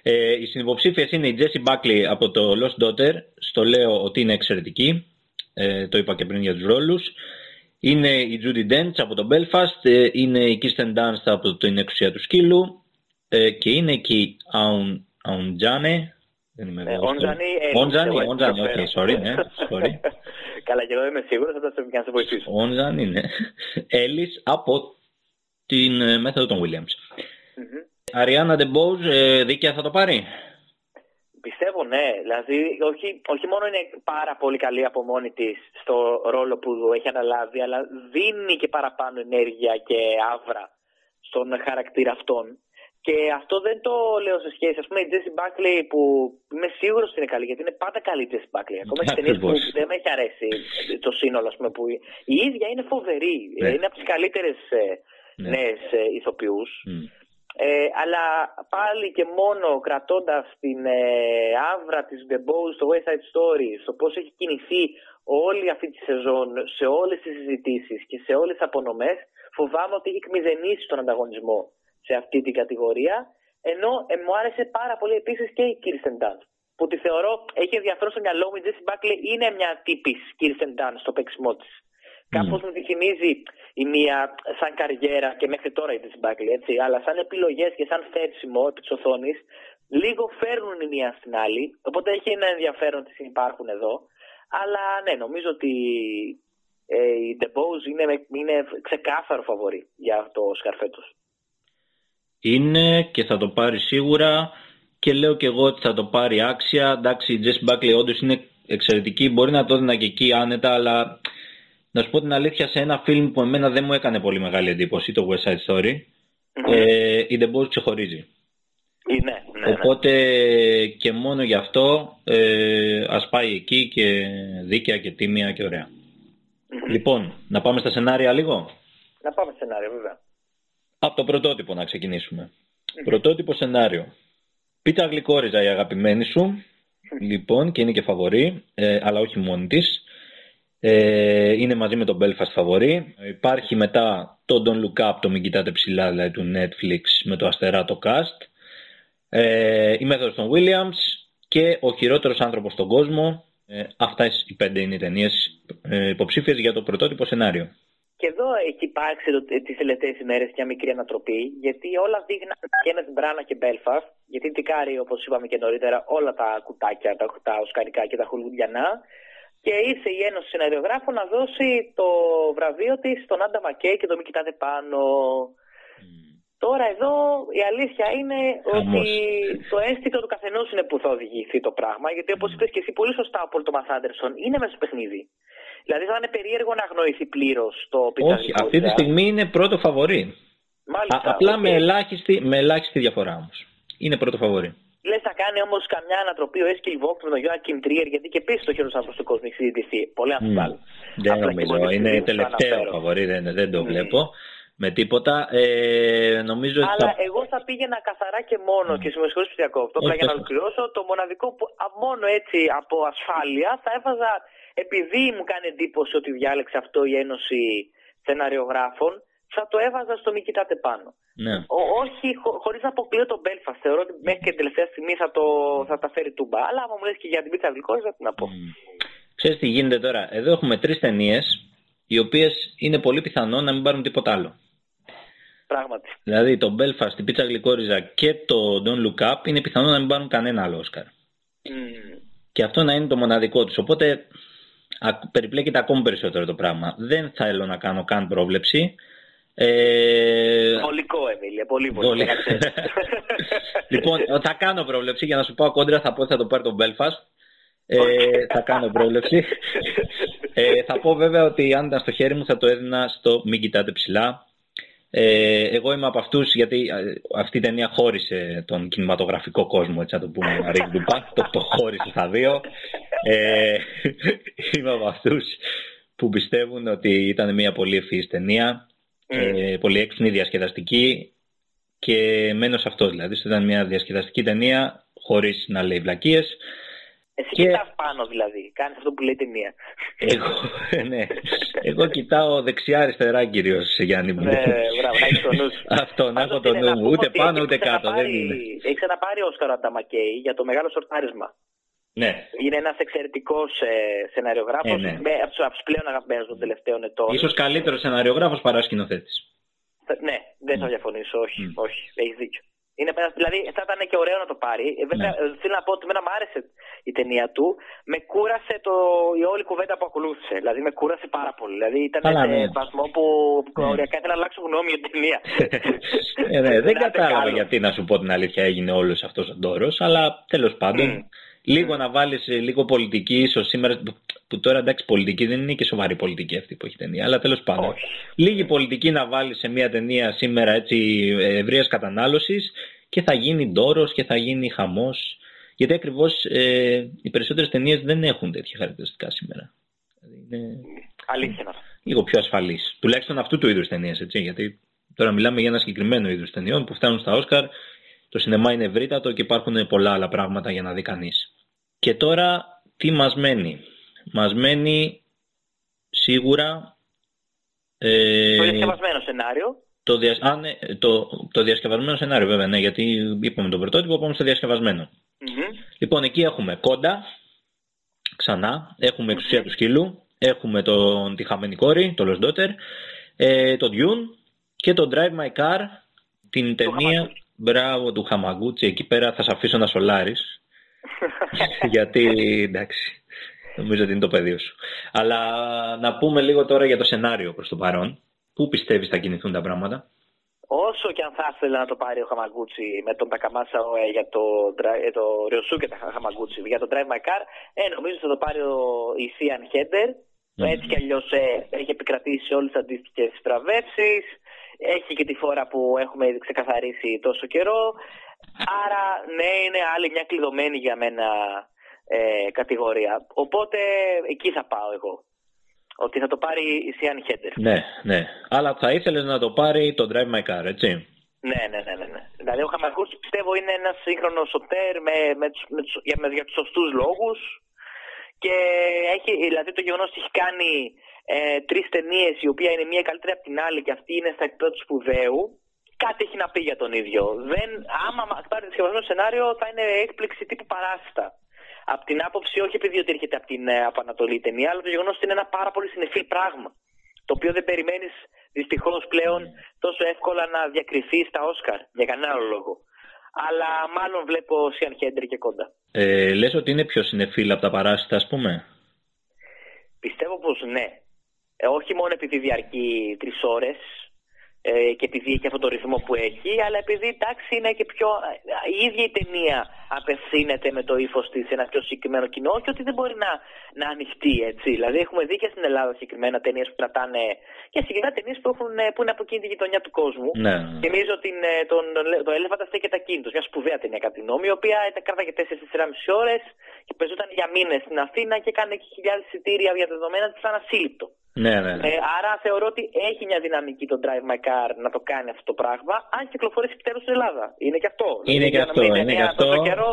G: Ε, οι συνυποψήφιες είναι η Jessie Buckley από το Lost Daughter. Στο λέω ότι είναι εξαιρετική. Ε, το είπα και πριν για τους ρόλους. Είναι η Judi Dench από το Belfast. ε, είναι η Kirsten Dunst από την εξουσία του σκύλου. ε, και είναι και η Aun, Aunjanue. Δεν είμαι
H: Ε,
G: βέβαιος.
H: Οντζανή, ε,
G: Οντζανή,
H: εγώ έτσι
G: Οντζανή,
H: το
G: οκ,
H: φέρω.
G: sorry, ναι, sorry.
H: Καλά, και εγώ δεν είμαι σίγουρος, θα τα σε να σε βοηθήσω.
G: Οντζανή, ναι. Έλλης από την ε, μέθοδο των Williams.
H: Μμμ.
G: Αριάννα DeBose, ε, δίκαια θα το πάρει;
H: Πιστεύω ναι, δηλαδή όχι, όχι μόνο είναι πάρα πολύ καλή από μόνη της στο ρόλο που έχει αναλάβει, αλλά δίνει και παραπάνω ενέργεια και άβρα στον χαρακτήρα αυτόν. Και αυτό δεν το λέω σε σχέση. Α πούμε, η Jessie Buckley που είμαι σίγουρος ότι είναι καλή, γιατί είναι πάντα καλή η Jessie Buckley. Ακόμα και ταινίες που
G: Ακριβώς.
H: δεν με έχει αρέσει το σύνολο, ας πούμε, που η ίδια είναι φοβερή.
G: Ναι.
H: Είναι από τις καλύτερες
G: Ναι.
H: νέες ηθοποιούς.
G: Μμ.
H: Ε, αλλά πάλι και μόνο κρατώντας την ε, άβρα της The Bow στο West Side Story, στο πώς έχει κινηθεί όλη αυτή τη σεζόν σε όλες τις συζητήσεις και σε όλες τις απονομές, φοβάμαι ότι έχει εκμηδενήσει τον ανταγωνισμό σε αυτή την κατηγορία, ενώ ε, μου άρεσε πάρα πολύ επίσης και η Kirsten Dunst, που τη θεωρώ, έχει ενδιαφέρον στο μυαλό μου, η Jessie Buckley είναι μια τύπης Kirsten Dunst στο παίξιμό της. Κάπως μου τη θυμίζει η μία σαν καριέρα και μέχρι τώρα η της Buckley, έτσι, αλλά σαν επιλογές και σαν φέρσιμο επί της οθόνης, λίγο φέρνουν η μία στην άλλη, οπότε έχει ένα ενδιαφέρον ότι υπάρχουν εδώ, αλλά ναι, νομίζω ότι ε, η The Bows είναι, είναι ξεκάθαρο φαβορή για το σκαρφέτος.
G: Είναι και θα το πάρει σίγουρα και λέω και εγώ ότι θα το πάρει άξια. Εντάξει, η Jess Buckley όντως είναι εξαιρετική. Μπορεί να το έδινα και εκεί άνετα, αλλά να σου πω την αλήθεια, σε ένα φιλμ που εμένα δεν μου έκανε πολύ μεγάλη εντύπωση, το West Side Story, ε, η The Boss ξεχωρίζει.
H: Ε, Ναι, ναι, ναι.
G: Οπότε και μόνο γι' αυτό ε, ας πάει εκεί και δίκαια και τίμια και ωραία.
H: Μμμ.
G: Λοιπόν, να πάμε στα σενάρια λίγο;
H: Να πάμε σενάριο, βέβαια.
G: Από το πρωτότυπο να ξεκινήσουμε. Πρωτότυπο σενάριο. Πίτα γλυκόριζα η αγαπημένη σου. Λοιπόν, και είναι και φαβορή, ε, αλλά όχι μόνη της. Ε, είναι μαζί με τον Belfast φαβορή. Υπάρχει μετά το Don't Look Up, το Μην Κοιτάτε Ψηλά, δηλαδή του Netflix, με το αστεράτο cast. Ε, η μέθοδος των Williams και ο χειρότερος άνθρωπος στον κόσμο. Ε, αυτά οι πέντε είναι οι ταινίες ε, υποψήφιες για το πρωτότυπο σενάριο.
H: Και εδώ έχει υπάρξει τις τελευταίες ημέρες μια μικρή ανατροπή, γιατί όλα δείχναν Kenneth Branagh και Belfast, γιατί τικάρει, όπως είπαμε και νωρίτερα, όλα τα κουτάκια, τα, τα οσκαρικά και τα χουλουδιανά. Και ήρθε η Ένωση Συναδιογράφων να δώσει το βραβείο της στον Άντα Μακέι και το Μην Κοιτάτε Πάνω. Τώρα εδώ η αλήθεια είναι
G: Χαμός.
H: ότι το αίσθητο του καθενός είναι που θα οδηγηθεί το πράγμα. Γιατί όπως είπες και εσύ πολύ σωστά ο Πολ Τόμας Άντερσον, είναι μέσα στο παιχνίδι. Δηλαδή θα είναι περίεργο να αγνοηθεί πλήρως το
G: Όχι,
H: πιτσαρικό
G: αυτή τη
H: ιδέα.
G: στιγμή είναι πρώτο φαβορή.
H: Μάλιστα.
G: Α, απλά
H: οκ.
G: με, ελάχιστη, με ελάχιστη διαφορά όμως. Είναι πρώτο φαβορή.
H: Λες θα κάνει όμως καμιά ανατροπή ο Έσκιλ Βόκ με τον Joachim Trier, γιατί και επίση το χειρότερο άνθρωπος του κόσμου έχει συζητηθεί. Πολύ αμφιβάλλω.
G: Δεν
H: Απλά και
G: νομίζω.
H: μόλις
G: Είναι
H: συζήτησα,
G: τελευταίο
H: αναφέρω.
G: φαβορή. Δεν, δεν το
H: Μμμ.
G: βλέπω με τίποτα. Ε, νομίζω ότι
H: Αλλά
G: θα...
H: εγώ θα πήγαινα καθαρά και μόνο, και σε με συγχωρείς που διακόπτω, απλά
G: Όχι,
H: για να
G: πες το.
H: ολοκληρώσω, το μοναδικό που α, μόνο έτσι από ασφάλεια θα έβαζα, επειδή μου κάνει εντύπωση ότι διάλεξε αυτό η Ένωση Σεναριογράφων, θα το έβαζα στο Μη Κοιτάτε Πάνω.
G: Ναι.
H: Ο, όχι, χω, χωρίς να αποκλείω τον Belfast. Θεωρώ ότι μέχρι και την τελευταία στιγμή θα, το, θα τα φέρει τούμπα. Αλλά άμα μου λες και για την πίτσα γλυκόριζα, τι να πω.
G: Μμ. Ξέρεις τι γίνεται τώρα; Εδώ έχουμε τρεις ταινίες οι οποίες είναι πολύ πιθανό να μην πάρουν τίποτα άλλο.
H: Πράγματι.
G: Δηλαδή το Belfast, η πίτσα γλυκόριζα και το Don't Look Up είναι πιθανό να μην πάρουν κανένα άλλο Όσκαρ.
H: Μμμ.
G: Και αυτό να είναι το μοναδικό τους. Οπότε α- περιπλέκεται ακόμη περισσότερο το πράγμα. Δεν θέλω να κάνω καν πρόβλεψη. Ε,
H: Βολικό, Εμίλια. Πολύ
G: Βολικό.
H: βολικό. να ξέρεις.
G: λοιπόν, θα κάνω πρόβλεψη για να σου πω κόντρα θα πω ότι θα το πάρει το Belfast. Ε, θα κάνω πρόβλεψη. Ε, θα πω βέβαια ότι αν ήταν στο χέρι μου θα το έδινα στο Μην κοιτάτε ψηλά. Ε, εγώ είμαι από αυτούς γιατί ε, αυτή η ταινία χώρισε τον κινηματογραφικό κόσμο, έτσι να το πούμε, Ρίγκ Ντουπάκ, το, το χώρισε στα δύο. Ε, είμαι από αυτούς που πιστεύουν ότι ήταν μια πολύ ευφυής ταινία, ε, πολύ έξυπνη, διασκεδαστική και μένω σε αυτό δηλαδή. Ήταν μια διασκεδαστική ταινία χωρίς να λέει βλακίες.
H: Εσύ
G: Και-
H: κοιτάς πάνω δηλαδή, κάνεις αυτό που λέει η ταινία.
G: Εγώ, ναι. Εγώ κοιτάω δεξιά-αριστερά κυρίως, Γιάννη μου.
H: Ναι, μπράβο, να έχεις το νου σου.
G: Αυτό, να
H: Πάντως
G: έχω το
H: είναι
G: νου
H: να
G: μου.
H: πούμε
G: Ούτε
H: ότι
G: πάνω
H: έχεις
G: ούτε κάτω. Δεν
H: ξαναπάρει-
G: είναι.
H: Έχεις ξαναπάρει ο Όσκαρ ο Ανταμακέη για το μεγάλο σορτάρισμα.
G: Ναι.
H: Είναι ένας εξαιρετικός ε, σεναριογράφος,
G: Ε, ναι.
H: με, από, τους, από τους πλέον αγαπημένους των τελευταίων ετών.
G: Ίσως καλύτερος σεναριογράφος παρά σκηνοθέτης.
H: Ναι, δεν θα διαφωνήσω, όχι,
G: Μμ.
H: όχι, έχεις δίκιο. Είναι, ένας- δηλαδή θα ήταν και ωραίο να το πάρει. Ε, βέβαια,
G: Ναι.
H: ε, θέλω να πω ότι εμένα μου άρεσε η ταινία του. Με κούρασε το, η όλη κουβέντα που ακολούθησε. Δηλαδή με κούρασε πάρα πολύ. Δηλαδή ήταν
G: Καλά,
H: σε
G: ναι.
H: βαθμό που
G: Ναι.
H: οριακά ήθελα να αλλάξω γνώμη για την ταινία.
G: ε, ναι, δεν
H: Να είστε
G: κατάλαβα
H: καλό.
G: γιατί να σου πω την αλήθεια έγινε όλος αυτός ο ντόρος, αλλά τέλος πάντων
H: Μμ.
G: Λίγο να βάλεις ε, λίγο πολιτική ίσως σήμερα, που, που τώρα εντάξει πολιτική δεν είναι και σοβαρή πολιτική αυτή που έχει ταινία, αλλά τέλος πάντων.
H: Όχι.
G: Λίγη πολιτική να βάλεις σε μια ταινία σήμερα έτσι ευρείας κατανάλωσης και θα γίνει ντόρος και θα γίνει χαμός. Γιατί ακριβώς ε, οι περισσότερες ταινίες δεν έχουν τέτοια χαρακτηριστικά σήμερα. Δηλαδή είναι
H: Αλήθεια είναι αυτό.
G: λίγο πιο ασφαλής. Τουλάχιστον αυτού του είδους ταινίες, έτσι. Γιατί τώρα μιλάμε για ένα συγκεκριμένο είδους ταινιών που φτάνουν στα Όσκαρ. Το σινεμά είναι ευρύτατο και υπάρχουν πολλά άλλα πράγματα για να δει κανείς. Και τώρα τι μας μένει; Μας μένει σίγουρα ε,
H: Το διασκευασμένο σενάριο.
G: το, δια... Α, ναι, το, το διασκευασμένο σενάριο βέβαια, ναι, γιατί είπαμε το πρωτότυπο, πάμε στο διασκευασμένο.
H: Μμμ.
G: Λοιπόν, εκεί έχουμε κόντα, ξανά, έχουμε εξουσία του σκύλου, έχουμε τον, τη χαμένη κόρη, το Lost Daughter, ε, το Dune και το Drive My Car, την ταινία,
H: Χαμαγκούτσι.
G: Μπράβο του Χαμαγκούτσι, εκεί πέρα θα σε αφήσω να σολάρεις, γιατί εντάξει, νομίζω ότι είναι το πεδίο σου. Αλλά να πούμε λίγο τώρα για το σενάριο προς το παρόν. Πού πιστεύεις θα κινηθούν τα πράγματα;
H: Όσο και αν θα ήθελε να το πάρει ο Χαμαγκούτσι με τον Τακαμάσα ε, για το, Dra- ε, το Ριοσούκε τα Χαμαγκούτσι για το Drive My Car, ε, νομίζω θα το πάρει ο, η Σίαν Χέντερ.
G: Μμμ.
H: Έτσι κι αλλιώς έχει επικρατήσει σε όλες τις αντίστοιχες βραβεύσεις. Έχει και τη φορά που έχουμε ήδη ξεκαθαρίσει τόσο καιρό. Άρα, ναι, είναι άλλη μια κλειδωμένη για μένα ε, κατηγορία. Οπότε εκεί θα πάω εγώ. Ότι θα το πάρει η Σίαν Χέντερ.
G: Ναι, ναι. Αλλά θα ήθελες να το πάρει το Drive My Car, έτσι;
H: Ναι, ναι, ναι, ναι. ναι. Δηλαδή ο Χαμαγκούτσι πιστεύω είναι ένας σύγχρονος σωτέρ με, με, τους- με, τους- για, με, για τους σωστούς λόγους και έχει, δηλαδή το γεγονός ότι έχει κάνει ε, τρεις ταινίες η οποία είναι μία καλύτερη από την άλλη και αυτή είναι στα επίπεδα του σπουδαίου κάτι έχει να πει για τον ίδιο. Δεν, άμα μα- πάρει το διασκευασμένο σενάριο θα είναι έκπληξη τύπου παράστα. Από την άποψη όχι επειδή ότι έρχεται από την ε, από Ανατολή η ταινία, αλλά το γεγονός ότι είναι ένα πάρα πολύ συνεφίλ πράγμα. Το οποίο δεν περιμένεις δυστυχώς πλέον τόσο εύκολα να διακριθεί στα Όσκαρ για κανένα άλλο λόγο. Αλλά μάλλον βλέπω Σιαν Χέντρι και κοντά.
G: Ε, λες ότι είναι πιο συνεφίλ από τα παράσιτα, ας πούμε;
H: Πιστεύω πως ναι. Ε, όχι μόνο επειδή διαρκεί τρεις ώρες ε, και επειδή έχει αυτόν τον ρυθμό που έχει, αλλά επειδή εντάξει είναι και πιο. ε, η ίδια η ταινία απευθύνεται με το ύφος της σε ένα πιο συγκεκριμένο κοινό και ότι δεν μπορεί να, να ανοιχτεί έτσι. Δηλαδή έχουμε δει και στην Ελλάδα συγκεκριμένα ταινίες που κρατάνε και συγκεκριμένα ταινίες που, έχουν, ε, που είναι από εκείνη τη γειτονιά του κόσμου.
G: Ναι.
H: Θυμίζω την, ε, τον, το Έλεφαντα στέκεται ακίνητο, μια σπουδαία ταινία κατά τη γνώμη, η οποία ήταν κράταγε 4-4,5 ώρες και παίζονταν για μήνες στην Αθήνα και έκανε και χιλιάδες εισιτήρια για τα δεδομένα της σαν ασύλληπτο.
G: Ναι, ναι. ναι.
H: Ε, άρα θεωρώ ότι έχει μια δυναμική το Drive My Car να το κάνει αυτό το πράγμα, αν κυκλοφορήσει επιτέλου στην Ελλάδα. Είναι και αυτό.
G: Είναι και
H: για να
G: αυτό,
H: μην
G: είναι
H: ταινία
G: και αυτό.
H: τόσο καιρό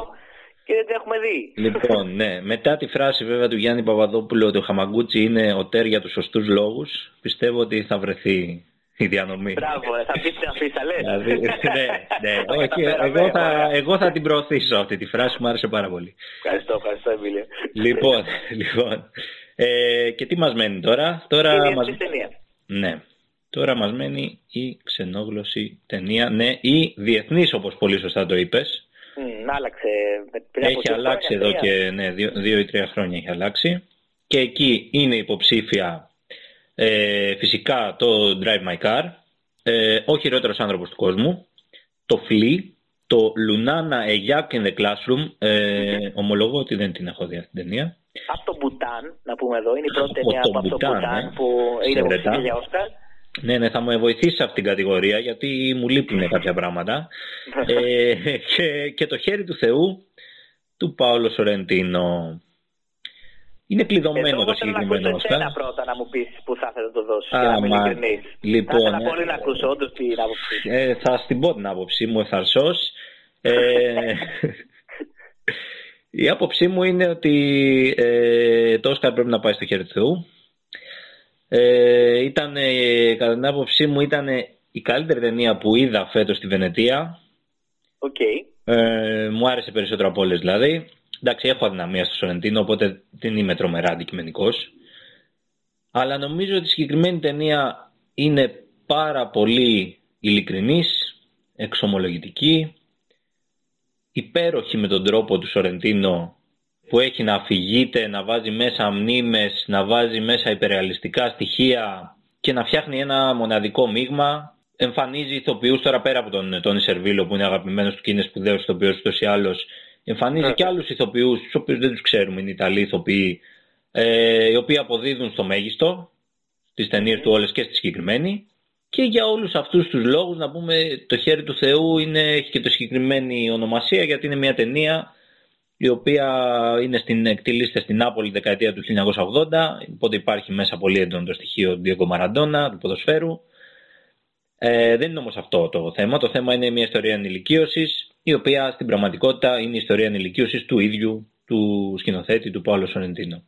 H: και δεν την έχουμε δει.
G: Λοιπόν, ναι. Μετά τη φράση βέβαια του Γιάννη Παπαδόπουλου ότι ο Χαμαγκούτσι είναι ο τέρ για τους σωστούς λόγους, πιστεύω ότι θα βρεθεί η διανομή.
H: Μπράβο, ε, θα πει την αφίσα, λες.
G: Δηλαδή, ναι, ναι, όχι, εγώ θα, εγώ θα την προωθήσω αυτή τη φράση, μου άρεσε πάρα πολύ.
H: Ευχαριστώ, ευχαριστώ, Εμίλιο.
G: Λοιπόν, λοιπόν. Ε, και τι μας μένει τώρα; τώρα
H: Είναι
G: μας...
H: η ταινία.
G: Ναι. Τώρα μας μένει η ξενόγλωση ταινία. Ναι, η διεθνής όπως πολύ σωστά το είπες.
H: Μ, άλλαξε. με- πριν από
G: Έχει
H: δύο
G: αλλάξει
H: χρόνια,
G: εδώ
H: τρία.
G: και ναι, δύο, δύο ή τρία χρόνια έχει αλλάξει. Και εκεί είναι υποψήφια ε, φυσικά το Drive My Car, ε, ο χειρότερος άνθρωπος του κόσμου, το Flea, το Lunana A Yak in the Classroom, ε, ομολογώ ότι δεν την έχω δει αυτή την ταινία.
H: Από το Μπουτάν, να πούμε εδώ, είναι η πρώτη
G: Από
H: ταινία
G: το
H: από το
G: Μπουτάν,
H: Μπουτάν
G: ε.
H: που είναι
G: Χαιρετά.
H: υποψήφια για Όσκαρ.
G: Ναι, ναι, θα μου βοηθήσει σε αυτήν την κατηγορία γιατί μου λείπουν κάποια πράγματα. ε, και, και το χέρι του Θεού του Πάολο Σορεντίνο. Είναι κλειδωμένο
H: Εδώ
G: το
H: εγώ θέλω να
G: συγκεκριμένο
H: ακούσω
G: Όσκαρ.
H: εσένα πρώτα να μου πεις που θα ήθελα να το δώσεις
G: Α,
H: για να είμαι
G: μα-
H: ειλικρινής.
G: λοιπόν,
H: θα ήθελα
G: ε,
H: πολύ να ακούσω όντως την άποψή σου.
G: Ε, θα στην πω την άποψή μου ευθαρσός. Ε, η άποψή μου είναι ότι ε, το Όσκαρ πρέπει να πάει στο χέρι του Θεού. Ε, ήταν, ε, κατά την άποψή μου ήταν η καλύτερη ταινία που είδα φέτος στη Βενετία.
H: Οκ.
G: Ε, μου άρεσε περισσότερο από όλες δηλαδή. Εντάξει, έχω αδυναμία στο Σορεντίνο, οπότε δεν είμαι τρομερά αντικειμενικός. Αλλά νομίζω ότι η συγκεκριμένη ταινία είναι πάρα πολύ ειλικρινής, εξομολογητική, υπέροχη με τον τρόπο του Σορεντίνο που έχει να αφηγείται, να βάζει μέσα μνήμες, να βάζει μέσα υπερεαλιστικά στοιχεία και να φτιάχνει ένα μοναδικό μείγμα. Εμφανίζει ηθοποιούς τώρα πέρα από τον Τόνι Σερβίλο που είναι αγαπημένος του και είναι σπουδαίος ηθοποιός ούτως ή άλλως. Εμφανίζει
H: Ναι.
G: και άλλους ηθοποιούς, τους οποίους δεν τους ξέρουμε, είναι Ιταλοί ηθοποιοί, ε, οι οποίοι αποδίδουν στο μέγιστο τις ταινίες του όλες και στη συγκεκριμένη. Και για όλους αυτούς τους λόγους να πούμε το χέρι του Θεού είναι, έχει και το συγκεκριμένη ονομασία γιατί είναι μια ταινία η οποία είναι στην, εκτελήσεται στην Νάπολη δεκαετία του 1980 οπότε υπάρχει μέσα πολύ έντονο το στοιχείο του Diego Maradona, του ποδοσφαίρου. Ε, δεν είναι όμως αυτό το θέμα. Το θέμα είναι μια ιστορία ενηλικίωσης η οποία στην πραγματικότητα είναι η ιστορία ενηλικίωσης του ίδιου του σκηνοθέτη του Παύλο Σορεντίνο.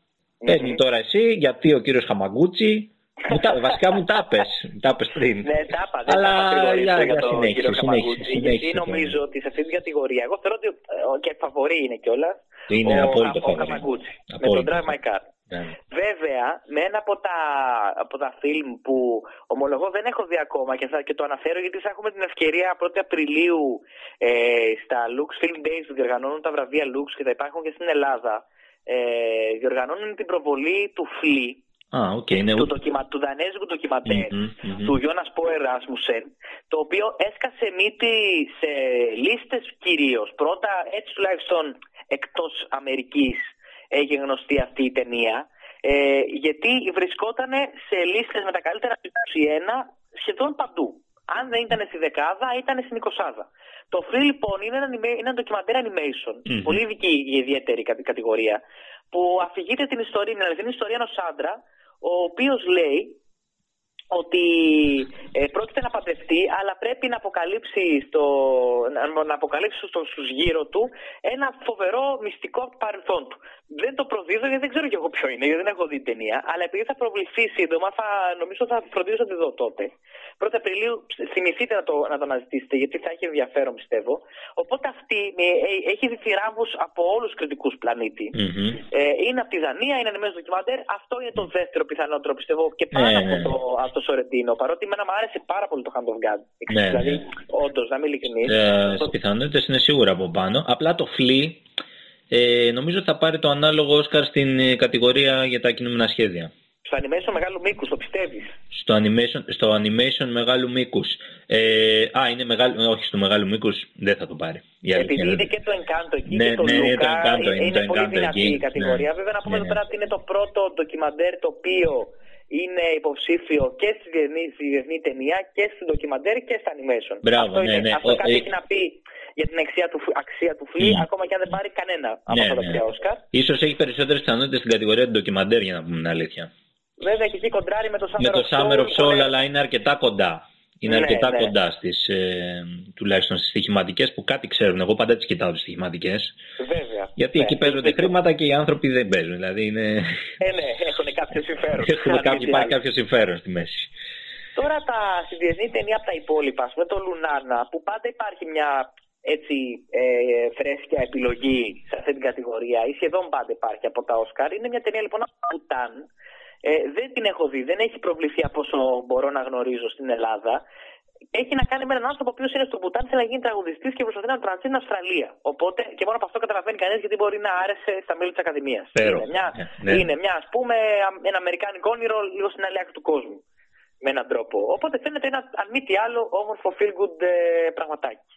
G: Παίρνει τώρα εσύ γιατί ο κύριος Χαμαγκούτσι μου τα, βασικά μου τα πες, τα πες πριν.
H: Ναι, τα είπα. Δεν
G: Αλλά
H: θα μακρηγορήσω
G: για-
H: για
G: για
H: τον
G: συνέχισε,
H: κύριο
G: συνέχισε,
H: Καμαγκούτσι,
G: συνέχισε
H: Γιατί
G: το
H: νομίζω ότι σε αυτή την κατηγορία, εγώ θεωρώ ότι ε, και φαβορή είναι κιόλας.
G: Είναι
H: ο,
G: απόλυτο
H: ο
G: φαβορί.
H: Καμαγκούτσι. Με τον
G: Απόλυτο.
H: Drive My Car.
G: Ναι.
H: Βέβαια, με ένα από τα, από τα φιλμ που ομολογώ δεν έχω δει ακόμα και, θα, και το αναφέρω γιατί θα έχουμε την ευκαιρία 1η Απριλίου ε, στα Lux Film Days που διοργανώνουν τα βραβεία Lux και θα υπάρχουν και στην Ελλάδα. Ε, διοργανώνουν την προβολή του Flee,
G: Α, οκ, είναι
H: του, ντοκιμα, του δανέζικου ντοκιμαντέρ
G: Μμμ, μμμ.
H: του Γιόνας Πόερ Ράσμουσεν, το οποίο έσκασε μύτη σε λίστες κυρίως. Πρώτα, έτσι τουλάχιστον εκτός Αμερικής έγινε γνωστή αυτή η ταινία, ε, γιατί βρισκόταν σε λίστες με τα καλύτερα του 21 σχεδόν παντού. Αν δεν ήταν στη δεκάδα, ήταν στην εικοσάδα. Το Free λοιπόν είναι ένα, anima- είναι ένα ντοκιμαντέρ animation,
G: Μμμ.
H: πολύ ειδική η ιδιαίτερη κατη- κατηγορία, που αφηγείται την ιστορία, την αληθινή ιστορία ενός άντρα, ο οποίος λέει ότι ε, πρόκειται να παντρευτεί, αλλά πρέπει να αποκαλύψει, στο, να, να αποκαλύψει στο, στους γύρω του ένα φοβερό μυστικό από το παρελθόν του. Δεν το προδίδω γιατί δεν ξέρω κι εγώ ποιο είναι, γιατί δεν έχω δει την ταινία, αλλά επειδή θα προβληθεί σύντομα, θα, νομίζω θα φροντίσω να τη δω τότε. 1η Απριλίου θυμηθείτε να το, να το αναζητήσετε, γιατί θα έχει ενδιαφέρον πιστεύω. Οπότε αυτή ε, ε, έχει δει θηράβους από όλους τους κριτικούς πλανήτη.
G: Μμμ.
H: Ε, είναι από τη Δανία, είναι ανεμένο ντοκιμαντέρ. Αυτό είναι το δεύτερο πιθανότερο πιστεύω και πάνω
G: Ναι,
H: από,
G: ναι.
H: το, από το Σορεντίνο. Παρότι εμένα μου άρεσε πάρα πολύ το Hand of God.
G: Ναι,
H: δηλαδή,
G: ναι.
H: όντως, να είμαι ειλικρινής.
G: Ε, στις πιθανότητες είναι σίγουρα από πάνω. Απλά το Flea ε, νομίζω ότι θα πάρει το ανάλογο Όσκαρ στην ε, κατηγορία για τα κινούμενα σχέδια.
H: Στο animation μεγάλου μήκους, το πιστεύεις;
G: Στο animation, στο animation μεγάλου μήκους. Ε, α, είναι μεγάλο, όχι στο μεγάλου μήκους δεν θα το πάρει. Η αλήθεια
H: Επειδή
G: είναι.
H: είναι και το Encanto εκεί
G: Ναι,
H: και το
G: ναι, είναι το
H: Luca,
G: Encanto,
H: ε,
G: είναι
H: είναι,
G: το
H: πολύ
G: Encanto
H: δυνατή
G: εκεί.
H: η κατηγορία.
G: Ναι.
H: Βέβαια να πούμε
G: Ναι,
H: εδώ
G: ναι.
H: πέρα ότι είναι το πρώτο ντοκιμαντέρ το οποίο είναι υποψήφιο και στη διεθνή, στη διεθνή ταινία και στην ντοκιμαντέρ και στα animation.
G: Μπράβο,
H: αυτό
G: ναι,
H: είναι,
G: ναι.
H: Αυτό
G: Ο-
H: κάτι
G: ε,
H: έχει να πει για την αξία του, αξία του Φλή,
G: Μμ.
H: ακόμα και αν δεν πάρει κανένα από
G: Ναι,
H: αυτά τα
G: ναι.
H: τρία Όσκαρ.
G: Ίσως έχει περισσότερες πιθανότητες στην κατηγορία του ντοκιμαντέρ για να πούμε την αλήθεια.
H: Βέβαια και εκεί κοντράρει με το Summer
G: Με το
H: of
G: Summer of Soul,
H: πολύ-
G: αλλά είναι αρκετά κοντά. Είναι
H: Ναι,
G: αρκετά
H: ναι.
G: κοντά στις, ε, τουλάχιστον στις στοιχηματικές που κάτι ξέρουν. Εγώ πάντα τις κοιτάω τις στοιχηματικές.
H: Βέβαια.
G: Γιατί
H: Ναι,
G: εκεί παίζονται
H: δίκιο.
G: χρήματα και οι άνθρωποι δεν παίζουν. Δηλαδή είναι...
H: Ε, ναι, έχουν κάποιο συμφέρον.
G: Έχουμε
H: Αν
G: κάποιο,
H: μη τι
G: υπάρχει
H: άλλο.
G: κάποιο συμφέρον στη μέση.
H: Τώρα τα, στη διεθνή ταινία από τα υπόλοιπα, ας πούμε το Λουνάρνα, που πάντα υπάρχει μια έτσι ε, φρέσκια επιλογή σε αυτή την κατηγορία, ή σχεδόν πάντα υπάρχει από τα Όσκαρ, είναι μια ταινία λοιπόν από το Μπουτάν. Ε, δεν την έχω δει, δεν έχει προβληθεί από όσο μπορώ να γνωρίζω στην Ελλάδα. Έχει να κάνει με έναν άνθρωπο ο οποίος είναι στο Μπουτάν, θέλει να γίνει τραγουδιστής και προσπαθεί να τρανθεί στην Αυστραλία. Οπότε και μόνο από αυτό καταλαβαίνει κανείς γιατί μπορεί να άρεσε στα μέλη της Ακαδημίας.
G: Υπέροχο.
H: Είναι μια,
G: Ναι, ναι.
H: είναι μια ας πούμε, α- ένα αμερικάνικο όνειρο λίγο στην άλλη άκρη του κόσμου. Με έναν τρόπο. Οπότε φαίνεται ένα, αν μη τι άλλο, όμορφο feel good ε, πραγματάκι.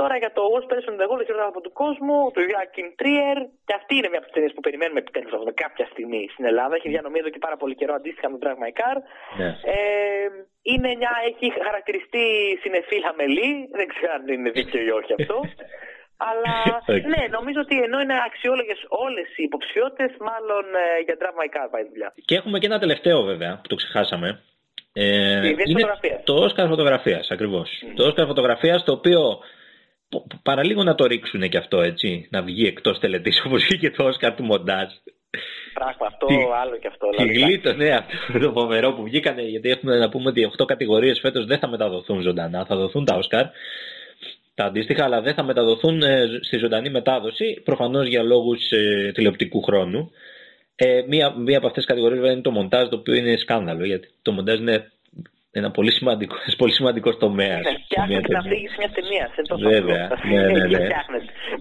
H: Τώρα για το Worst Person in the World, χειρότερο από του κόσμου, του Joaquin Trier, και αυτή είναι μια από τις ταινίες που περιμένουμε επιτέλους να δούμε κάποια στιγμή στην Ελλάδα. Έχει διανομή εδώ και πάρα πολύ καιρό αντίστοιχα με το Drive My Car.
G: Ναι.
H: Ε, είναι μια, έχει χαρακτηριστεί συνεφίλ χαμελή, δεν ξέρω αν είναι δίκαιο ή όχι αυτό. Αλλά ναι, νομίζω ότι ενώ είναι αξιόλογες όλες οι υποψηφιότητες, μάλλον ε, για Drive My Car πάει η δουλειά.
G: Και έχουμε και ένα τελευταίο βέβαια που το ξεχάσαμε. Ε,
H: Η ιδέα φωτογραφίας.
G: το Όσκαρ φωτογραφίας, ακριβώς. Το Όσκαρ φωτογραφίας, το οποίο π- παραλίγο να το ρίξουν και αυτό έτσι, να βγει εκτός τελετής όπως βγήκε το Όσκαρ του μοντάζ.
H: Πράγμα αυτό,
G: Τι-
H: άλλο και αυτό.
G: Και
H: δηλαδή.
G: γλίτω, ναι, αυτό το φοβερό που βγήκανε, γιατί έχουμε να πούμε ότι 8 κατηγορίες φέτος δεν θα μεταδοθούν ζωντανά, θα δοθούν τα Όσκαρ. Τα αντίστοιχα, αλλά δεν θα μεταδοθούν ε, στη ζωντανή μετάδοση, προφανώς για λόγους ε, τηλεοπτικού χρόνου. Ε, μία, μία από αυτές τις κατηγορίες είναι το μοντάζ, το οποίο είναι σκάνδαλο, γιατί το μοντάζ είναι ένα πολύ σημαντικό, πολύ σημαντικός τομέας.
H: Ναι, φτιάχνετε την αφήγηση μια ταινία. Είναι τόσο
G: Βέβαια,
H: απλό.
G: ναι, ναι, ναι.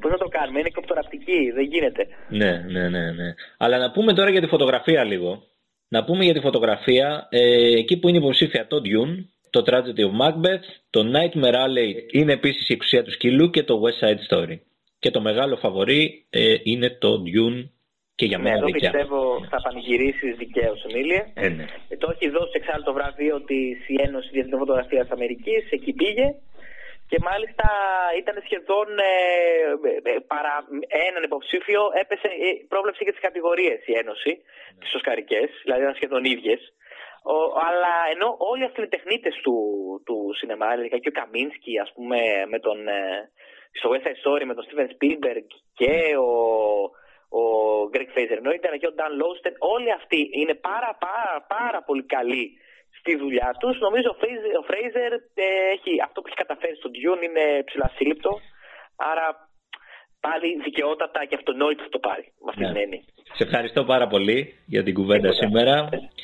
H: Πώς να το κάνουμε, είναι κοπτοραπτική, δεν γίνεται.
G: Ναι, ναι, ναι, ναι. Αλλά να πούμε τώρα για τη φωτογραφία λίγο. Να πούμε για τη φωτογραφία, ε, εκεί που είναι υποψήφια το Dune, το Tragedy of Macbeth, το Nightmare Alley είναι επίσης η εξουσία του σκύλου και το West Side Story. Και το μεγάλο φαβορί ε, είναι το Dune και για
H: Ναι,
G: μένα
H: εδώ
G: δικιά.
H: πιστεύω θα πανηγυρίσεις δικαίως, Εμίλια.
G: Ε, ναι.
H: Ε, Το έχει δώσει εξάλλου το βραβείο της Ένωση Διεθνών Φωτογραφία Αμερικής, εκεί πήγε. Και μάλιστα ήταν σχεδόν ε, ε, ε, παρά έναν υποψήφιο, έπεσε, ε, πρόβλεψε και τις κατηγορίες η Ένωση,
G: Ναι.
H: τις Οσκαρικές, δηλαδή ήταν σχεδόν ίδιες. Αλλά ενώ όλοι αυτοί είναι τεχνίτες του, του σινεμά, δηλαδή και ο Καμίνσκι, ας πούμε, με τον, ε, στο West Side Story με τον Steven Spielberg και ο, ο Greg Fraser εννοείται, αλλά και ο Dan Lowsten, όλοι αυτοί είναι πάρα πάρα πάρα πολύ καλοί στη δουλειά τους. Νομίζω ο Fraser, ο Fraser ε, έχει, αυτό που έχει καταφέρει στο Dune είναι ψηλά σύλληπτο, άρα πάλι δικαιότατα και αυτονόητο θα το πάρει με αυτή
G: Ναι.
H: την έννοια.
G: Σε ευχαριστώ πάρα πολύ για την κουβέντα
H: Τίποτα.
G: σήμερα.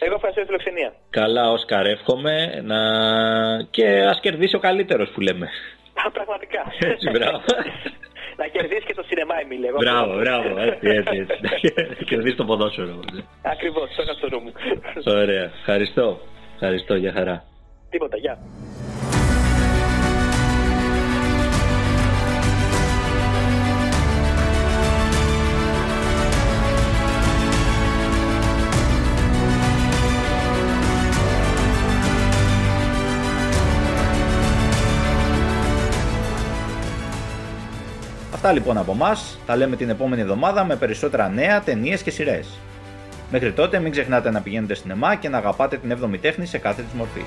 H: Εγώ ευχαριστώ για τη φιλοξενία.
G: Καλά Όσκαρ εύχομαι να... και ας κερδίσει ο καλύτερος που λέμε.
H: Α, Πραγματικά.
G: Έτσι, μπράβο.
H: να κερδίσεις και το σινεμά, Εμίλη. Εγώ
G: Μπράβο, μπράβο, έτσι, έτσι, έτσι. Να κερδίσεις το ποδόσφαιρο.
H: Ακριβώς, το είχα στο νου μου.
G: Ωραία, ευχαριστώ. Ευχαριστώ, για χαρά.
H: Τίποτα, γεια.
I: Αυτά λοιπόν από εμά. Τα λέμε την επόμενη εβδομάδα με περισσότερα νέα, ταινίες και σειρές. Μέχρι τότε μην ξεχνάτε να πηγαίνετε σινεμά και να αγαπάτε την 7η τέχνη σε κάθε της μορφή.